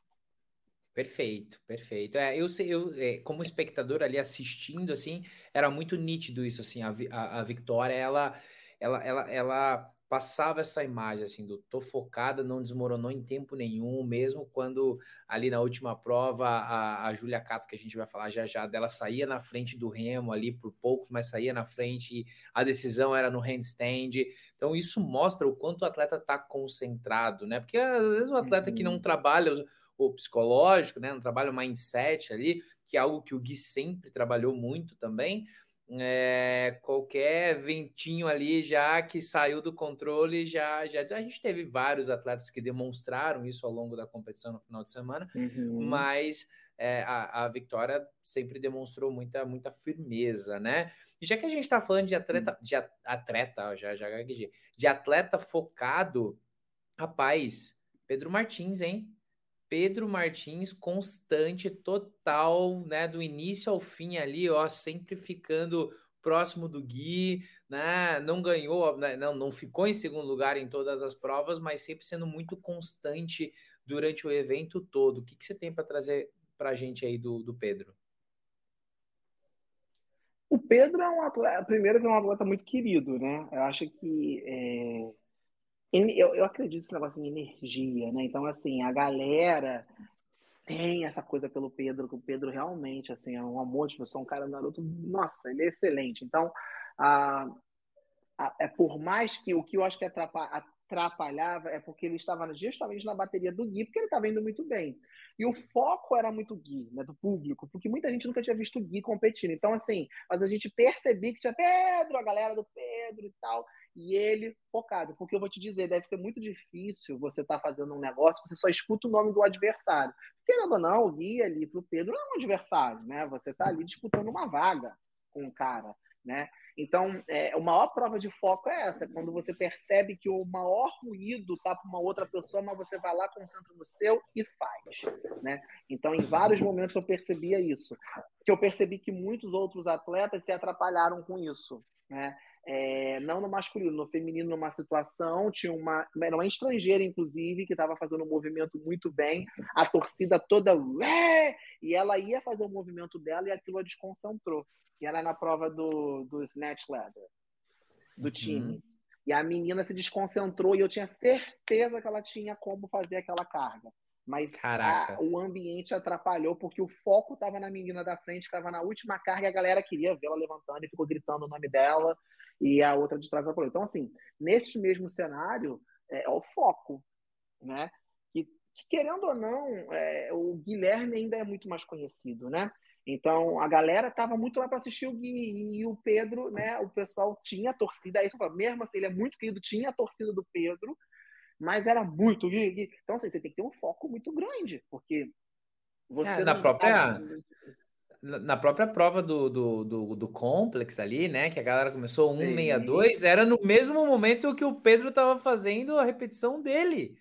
Perfeito, perfeito. É, eu eu, é, como espectador ali assistindo, assim, era muito nítido isso, assim, a, a, a Victoria, ela, ela, ela, ela passava essa imagem assim do tô focada, não desmoronou em tempo nenhum, mesmo quando ali na última prova a, a Julia Cato, que a gente vai falar já já, dela saía na frente do remo ali por poucos, mas saía na frente, a decisão era no handstand. Então isso mostra o quanto o atleta está concentrado, né? Porque às vezes o atleta uhum. que não uhum. trabalha o, o psicológico, né, não trabalha o mindset ali, que é algo que o Gui sempre trabalhou muito também, é, qualquer ventinho ali já que saiu do controle já, já a gente teve vários atletas que demonstraram isso ao longo da competição no final de semana, uhum. mas é, a, a Vitória sempre demonstrou muita, muita firmeza, né? E já que a gente está falando de atleta, de atleta, já, já de atleta focado, rapaz, Pedro Martins, hein? Pedro Martins constante, total, né, do início ao fim ali, ó, sempre ficando próximo do Gui, né, não ganhou, né, não, não ficou em segundo lugar em todas as provas, mas sempre sendo muito constante durante o evento todo. O que, que você tem para trazer para a gente aí do, do Pedro? O Pedro é um atleta, primeiro que é um atleta muito querido, né? Eu acho que é, eu, eu acredito nesse negócio em energia, né? Então, assim, a galera tem essa coisa pelo Pedro, que o Pedro realmente, assim, é um amor de pessoa, um cara Naruto, nossa, ele é excelente. Então, a, a, é por mais que o que eu acho que atrapalha, atrapalhava é porque ele estava justamente na bateria do Gui, porque ele estava indo muito bem. E o foco era muito Gui, né, do público, porque muita gente nunca tinha visto o Gui competindo. Então, assim, mas a gente percebia que tinha Pedro, a galera do Pedro e tal, e ele focado. Porque eu vou te dizer, deve ser muito difícil você estar tá fazendo um negócio, você só escuta o nome do adversário. Querendo ou não, o Gui ali para o Pedro não é um adversário, né? Você está ali disputando uma vaga com o cara, né? Então, é, a maior prova de foco é essa, quando você percebe que o maior ruído está para uma outra pessoa, mas você vai lá, concentra no seu e faz. Né? Então, em vários momentos eu percebia isso. Que eu percebi que muitos outros atletas se atrapalharam com isso. Né? É, não no masculino, no feminino, numa situação, tinha uma, era uma estrangeira, inclusive, que estava fazendo um movimento muito bem, a torcida toda, Ué! e ela ia fazer o movimento dela e aquilo a desconcentrou. E era na prova do, do Snatch Ladder, do uhum. Times. E a menina se desconcentrou e eu tinha certeza que ela tinha como fazer aquela carga. Mas a, o ambiente atrapalhou porque o foco estava na menina da frente, que estava na última carga e a galera queria vê-la levantando e ficou gritando o nome dela e a outra de trás apoiou. Então, assim, nesse mesmo cenário, é, é o foco, né? Que, que querendo ou não, é, o Guilherme ainda é muito mais conhecido, né? Então, a galera estava muito lá para assistir o Gui e o Pedro, né? O pessoal tinha torcida, aí mesmo assim, ele é muito querido, tinha a torcida do Pedro, mas era muito Gui, Gui. Então, assim, você tem que ter um foco muito grande, porque você. É, na própria. Tá na própria prova do, do, do, do Complex ali, né? Que a galera começou 162, era no mesmo momento que o Pedro estava fazendo a repetição dele.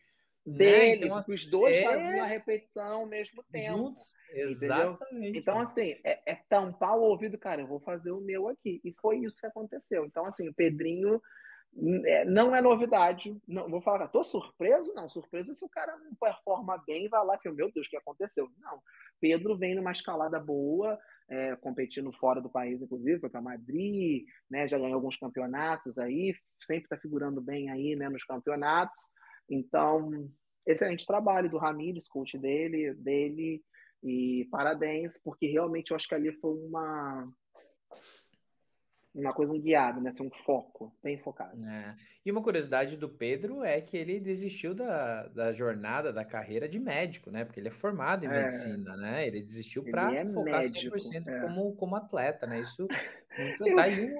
Né? Dele, né? então, assim, os dois é... faziam a repetição ao mesmo tempo. Juntos, exatamente. Então, assim, é, é, tampar o ouvido, cara, eu vou fazer o meu aqui. E foi isso que aconteceu. Então, assim, o Pedrinho é, não é novidade. Não, vou falar, tô surpreso? Não, surpreso se o cara não performa bem e vai lá que, meu Deus, o que aconteceu? Não. Pedro vem numa escalada boa, é, competindo fora do país, inclusive, foi para Madrid, né, já ganhou alguns campeonatos aí, sempre está figurando bem aí né, nos campeonatos. Então, excelente trabalho do Ramires, coach dele, dele, e parabéns, porque realmente eu acho que ali foi uma uma coisa um guiado, né? Ser um foco, bem focado. É. E uma curiosidade do Pedro é que ele desistiu da, da jornada, da carreira de médico, né? Porque ele é formado em é. medicina, né? Ele desistiu para é focar médico, 100% é. como, como atleta, né? Isso muito, tá aí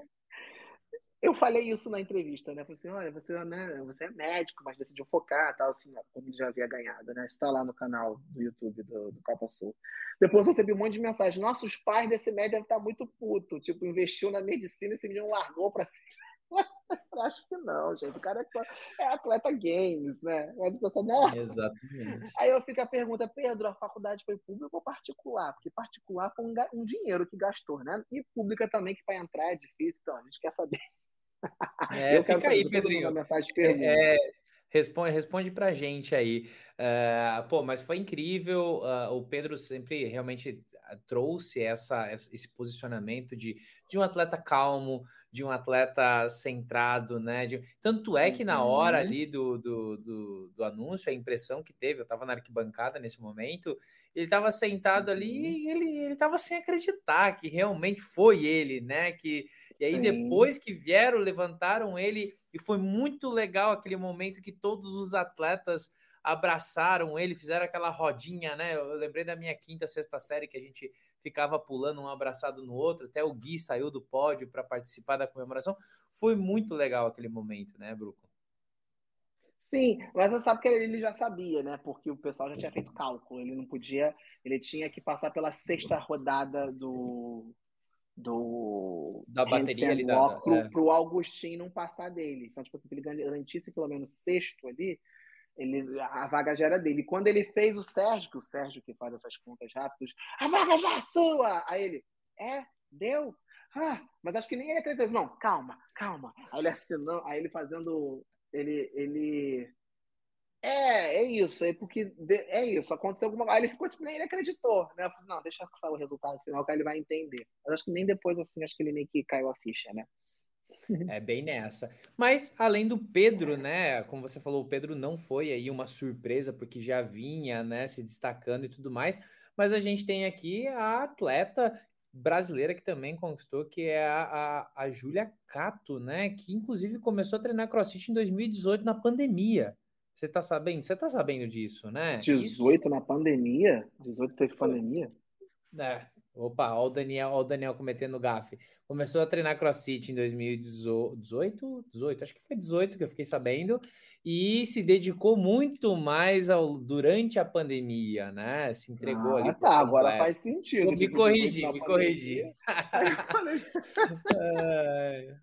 eu falei isso na entrevista, né? Falei assim, olha, você, né, você é médico, mas decidiu focar, tal, assim, como ele já havia ganhado, né? Está lá no canal do YouTube do, do Copa Sul. Depois eu recebi um monte de mensagem. Nossos pais desse médico devem estar muito puto. Tipo, investiu na medicina e esse menino largou para cima. Acho que não, gente. O cara é, é atleta games, né? Mas o pessoal, nossa. Exatamente. Aí eu fico a pergunta, Pedro, a faculdade foi pública ou particular? Porque particular foi um, um dinheiro que gastou, né? E pública também, que para entrar é difícil, então a gente quer saber é, eu fica aí, Pedrinho. Mensagem é, é, responde, responde pra gente aí. Uh, pô, mas foi incrível. Uh, o Pedro sempre realmente trouxe essa, esse posicionamento de, de um atleta calmo, de um atleta centrado, né? De, tanto é que na hora uhum. ali do, do, do, do, anúncio, a impressão que teve, eu estava na arquibancada nesse momento, ele estava sentado ali uhum. e ele estava sem acreditar que realmente foi ele, né? Que e aí, Sim. depois que vieram, levantaram ele, e foi muito legal aquele momento que todos os atletas abraçaram ele, fizeram aquela rodinha, né? Eu lembrei da minha quinta, sexta série que a gente ficava pulando um abraçado no outro, até o Gui saiu do pódio para participar da comemoração. Foi muito legal aquele momento, né, Bruco? Sim, mas você sabe que ele já sabia, né? Porque o pessoal já tinha feito cálculo. Ele não podia, ele tinha que passar pela sexta rodada do, do da bateria ali da, pro, é. pro Augustin não passar dele. Então, tipo assim, se ele garantisse pelo menos sexto ali, ele, a vaga já era dele. E quando ele fez o Sérgio, que o Sérgio que faz essas contas rápidas, a vaga já é sua! Aí ele, é, deu? Ah, mas acho que nem ele acreditou. Não, calma, calma. Aí ele assinando, aí ele fazendo, ele, ele É, é isso, é porque é isso, aconteceu alguma coisa. Aí ele ficou tipo, nem ele acreditou, né? Eu falei, não, deixa eu sair o resultado final, que ele vai entender. Mas acho que nem depois, assim, acho que ele meio que caiu a ficha, né? É bem nessa. Mas além do Pedro, né? Como você falou, o Pedro não foi aí uma surpresa, porque já vinha, né, se destacando e tudo mais. Mas a gente tem aqui a atleta brasileira que também conquistou, que é a, a, a Júlia Cato, né? Que inclusive começou a treinar CrossFit em 2018 na pandemia. Você tá sabendo? Você tá sabendo disso, né? 18 Isso... na pandemia? 18 teve pandemia? É. Opa, ó o Daniel, ó o Daniel cometendo gafe. Começou a treinar CrossFit em 2018, 18, acho que foi 18 que eu fiquei sabendo, e se dedicou muito mais ao durante a pandemia, né? Se entregou ah, ali. Tá, agora faz sentido. me corrigir, me corrigir. É,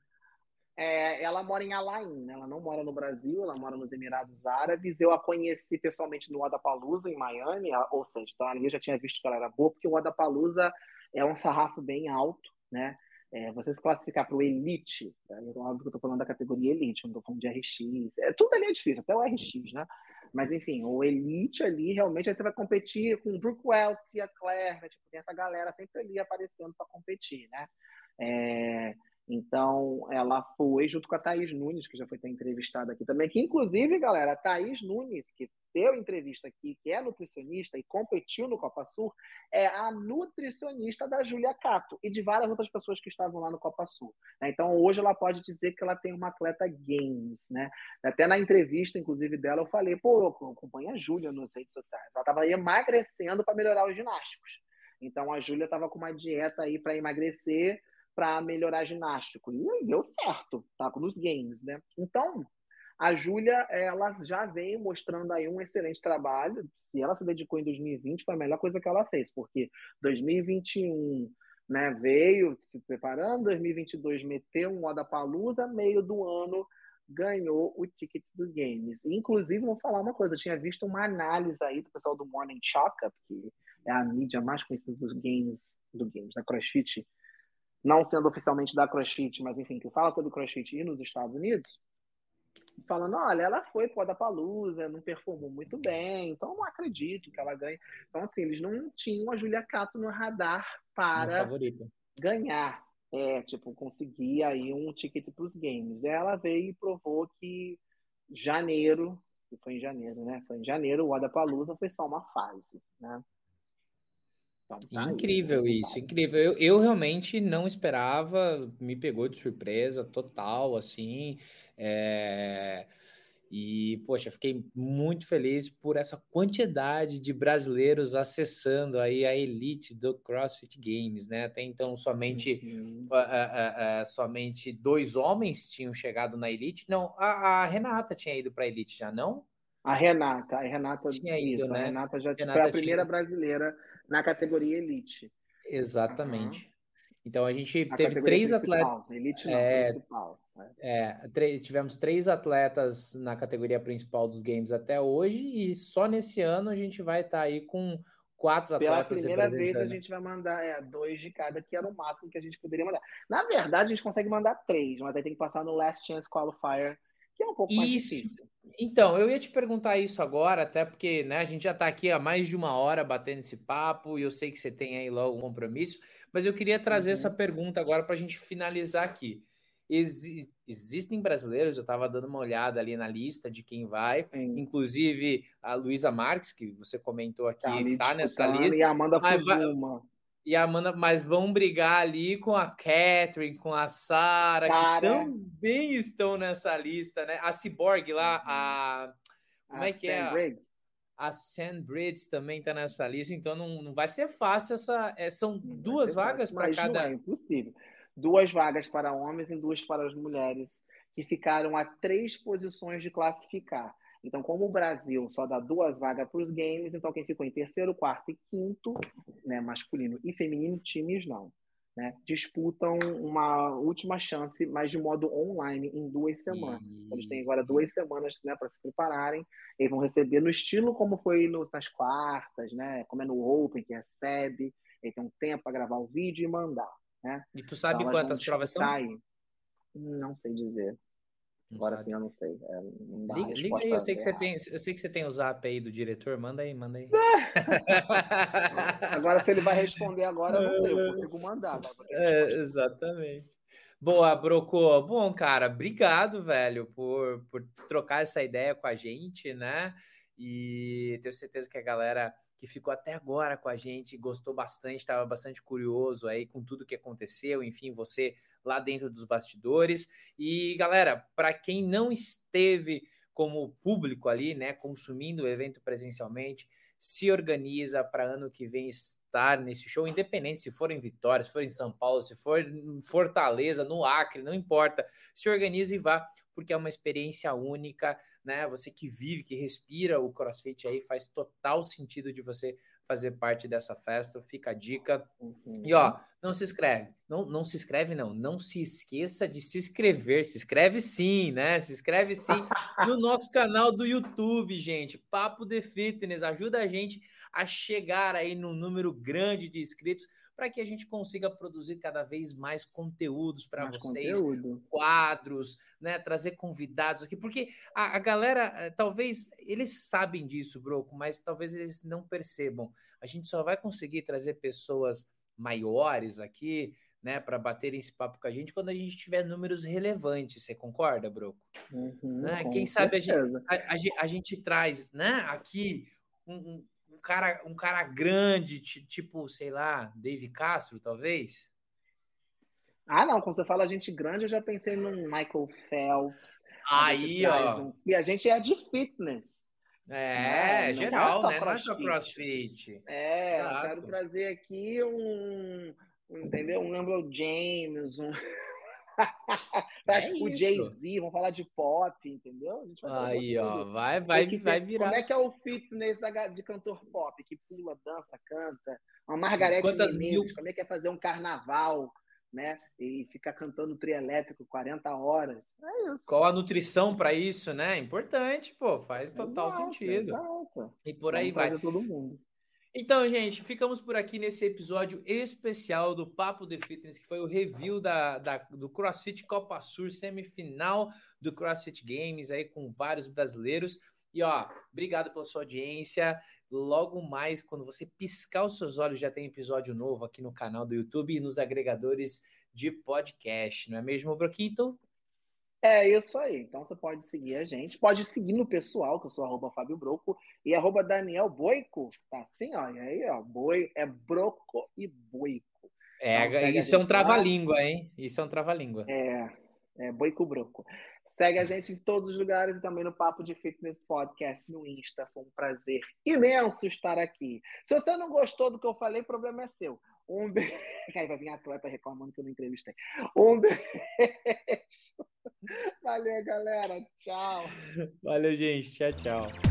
ela mora em Alain, né? ela não mora no Brasil, ela mora nos Emirados Árabes. Eu a conheci pessoalmente no Odapalooza, em Miami, ou seja, então ali eu já tinha visto que ela era boa, porque o Odapalooza é um sarrafo bem alto, né? É, você se classificar para o Elite, tá? eu, óbvio que eu estou falando da categoria Elite, não estou falando de RX, é, tudo ali é difícil, até o RX, né? Mas enfim, o Elite ali, realmente, aí você vai competir com o Brooke Wells, Tia Claire, né? tipo, tem essa galera sempre ali aparecendo para competir, né? É, então, ela foi junto com a Thaís Nunes, que já foi entrevistada aqui também, que inclusive, galera, a Thaís Nunes, que deu entrevista aqui, que é nutricionista e competiu no Copa Sul, é a nutricionista da Júlia Cato e de várias outras pessoas que estavam lá no Copa Sul. Né? Então, hoje ela pode dizer que ela tem uma atleta games, né? Até na entrevista, inclusive, dela, eu falei, pô, eu acompanho a Júlia nas redes sociais. Ela estava emagrecendo para melhorar os ginásticos. Então, a Júlia estava com uma dieta aí para emagrecer, para melhorar ginástico. E deu certo, tá? Nos games, né? Então, a Júlia, ela já vem mostrando aí um excelente trabalho. Se ela se dedicou em 2020, foi a melhor coisa que ela fez, porque 2021 né, veio se preparando, 2022 meteu um Oda Palusa, meio do ano ganhou o ticket dos games. Inclusive, vou falar uma coisa, eu tinha visto uma análise aí do pessoal do Morning Chaka, que é a mídia mais conhecida dos games, do games, da CrossFit, não sendo oficialmente da CrossFit, mas enfim, que fala sobre CrossFit e nos Estados Unidos, falando, olha, ela foi para Palusa, não performou muito bem, então não acredito que ela ganhe. Então, assim, eles não tinham a Julia Cato no radar para ganhar. É, tipo, conseguir aí um ticket para os games. Ela veio e provou que janeiro, que foi em janeiro, né? Foi em janeiro, o Odapalooza foi só uma fase, né? Tá incrível aí, isso, incrível. Eu, eu realmente não esperava, me pegou de surpresa total, assim. É... E, poxa, fiquei muito feliz por essa quantidade de brasileiros acessando aí a elite do CrossFit Games, né? Até então, somente, uhum. uh, uh, uh, somente dois homens tinham chegado na elite. Não, a, Renata tinha ido para a elite já, não? A Renata, a Renata tinha ido, isso, né? A Renata já Renata foi a primeira tinha... brasileira na categoria Elite. Exatamente. Uhum. Então a gente teve três atletas. Elite não, é, principal. Né? É, tivemos três atletas na categoria principal dos games até hoje, e só nesse ano a gente vai estar tá aí com quatro Pela atletas. Pela primeira vez a gente vai mandar é, dois de cada, que era o máximo que a gente poderia mandar. Na verdade, a gente consegue mandar três, mas aí tem que passar no Last Chance Qualifier, que é um pouco mais isso. difícil. Então, eu ia te perguntar isso agora, até porque né, a gente já está aqui há mais de uma hora batendo esse papo e eu sei que você tem aí logo um compromisso, mas eu queria trazer uhum. essa pergunta agora para a gente finalizar aqui. Exi existem brasileiros, eu estava dando uma olhada ali na lista de quem vai, Sim. inclusive a Luísa Marques, que você comentou aqui, está nessa lista. E a Amanda Fuzuma. E a Amanda, mas vão brigar ali com a Catherine, com a Sarah, que também estão nessa lista, né? A Cyborg lá, uhum. a. Como a é que Sam é? Briggs. A Sam Briggs também está nessa lista, então não, não vai ser fácil essa. É, são não duas vagas para cada. Não é impossível. Duas vagas para homens e duas para as mulheres, que ficaram a três posições de classificar. Então, como o Brasil só dá duas vagas para os games, então quem ficou em terceiro, quarto e quinto, né, masculino e feminino, times não. Né, disputam uma última chance, mas de modo online, em duas semanas. Então, eles têm agora duas semanas né, para se prepararem. Eles vão receber no estilo como foi no, nas quartas, né, como é no Open, que recebe. Ele tem um tempo para gravar o vídeo e mandar. Né? E tu sabe então, quantas provas são? Aí. Não sei dizer. Agora sim eu não sei. É, não liga, liga, aí, eu sei, que você tem, eu sei que você tem o zap aí do diretor, manda aí, manda aí. agora, se ele vai responder agora, eu não sei, eu consigo mandar. É, exatamente. Boa, Broco. Bom, cara, obrigado, velho, por, por trocar essa ideia com a gente, né? E tenho certeza que a galera que ficou até agora com a gente gostou bastante, estava bastante curioso aí com tudo que aconteceu, enfim, você lá dentro dos bastidores. E galera, para quem não esteve como público ali, né, consumindo o evento presencialmente, se organiza para ano que vem estar nesse show, independente se for em Vitória, se for em São Paulo, se for em Fortaleza, no Acre, não importa. Se organize e vá, porque é uma experiência única, né? Você que vive, que respira o CrossFit aí, faz total sentido de você fazer parte dessa festa, fica a dica. Uhum. E ó, não se inscreve, não, não se inscreve não, não se esqueça de se inscrever, se inscreve sim, né? Se inscreve sim no nosso canal do YouTube, gente, Papo de Fitness, ajuda a gente a chegar aí num número grande de inscritos para que a gente consiga produzir cada vez mais conteúdos para vocês, conteúdo. quadros, né, trazer convidados aqui, porque a, a, galera, eh, talvez eles sabem disso, Broco, mas talvez eles não percebam. A gente só vai conseguir trazer pessoas maiores aqui, né, para bater esse papo com a gente quando a gente tiver números relevantes. Você concorda, Broco? Uhum, né? Quem sabe a gente, a, a, a gente, traz, né, aqui um, um cara, um cara grande, tipo, sei lá, Dave Castro, talvez? Ah, não, quando você fala gente grande, eu já pensei num Michael Phelps. Aí, ó. E a gente é de fitness. É, geral, não é né? Não é só crossfit. É, Exato. eu quero trazer aqui um, um entendeu? Um Lambro James, um. é o Jay-Z, vamos falar de pop, entendeu? Aí, ó, vai, vai, que, vai virar. Como é que é o fitness da, de cantor pop, que pula, dança, canta? Uma Margareth Menezes, mil... como é que é fazer um carnaval, né? E ficar cantando trio elétrico 40 horas. É isso. Qual a nutrição para isso, né? Importante, pô, faz total exato, sentido. Exato. E por aí vai. Todo mundo. Então, gente, ficamos por aqui nesse episódio especial do Papo de Fitness, que foi o review da, da, do CrossFit Copa Sur, semifinal do CrossFit Games, aí com vários brasileiros. E ó, obrigado pela sua audiência. Logo mais, quando você piscar os seus olhos, já tem episódio novo aqui no canal do YouTube e nos agregadores de podcast, não é mesmo, Broquito? É isso aí. Então você pode seguir a gente, pode seguir no pessoal, que eu sou arroba Fábio Broco, e arroba Daniel Boico. Tá assim, ó. E aí, ó, boi, é Broco e Boico. É, então, isso é um trava-língua, hein? Isso é um trava-língua. É, é Boico Broco. Segue a gente em todos os lugares e também no Papo de Fitness Podcast no Insta. Foi um prazer imenso estar aqui. Se você não gostou do que eu falei, o problema é seu. Um beijo. Aí vai vir atleta reclamando que eu não entrevistei. Um beijo. Valeu, galera. Tchau. Valeu, gente. Tchau, tchau.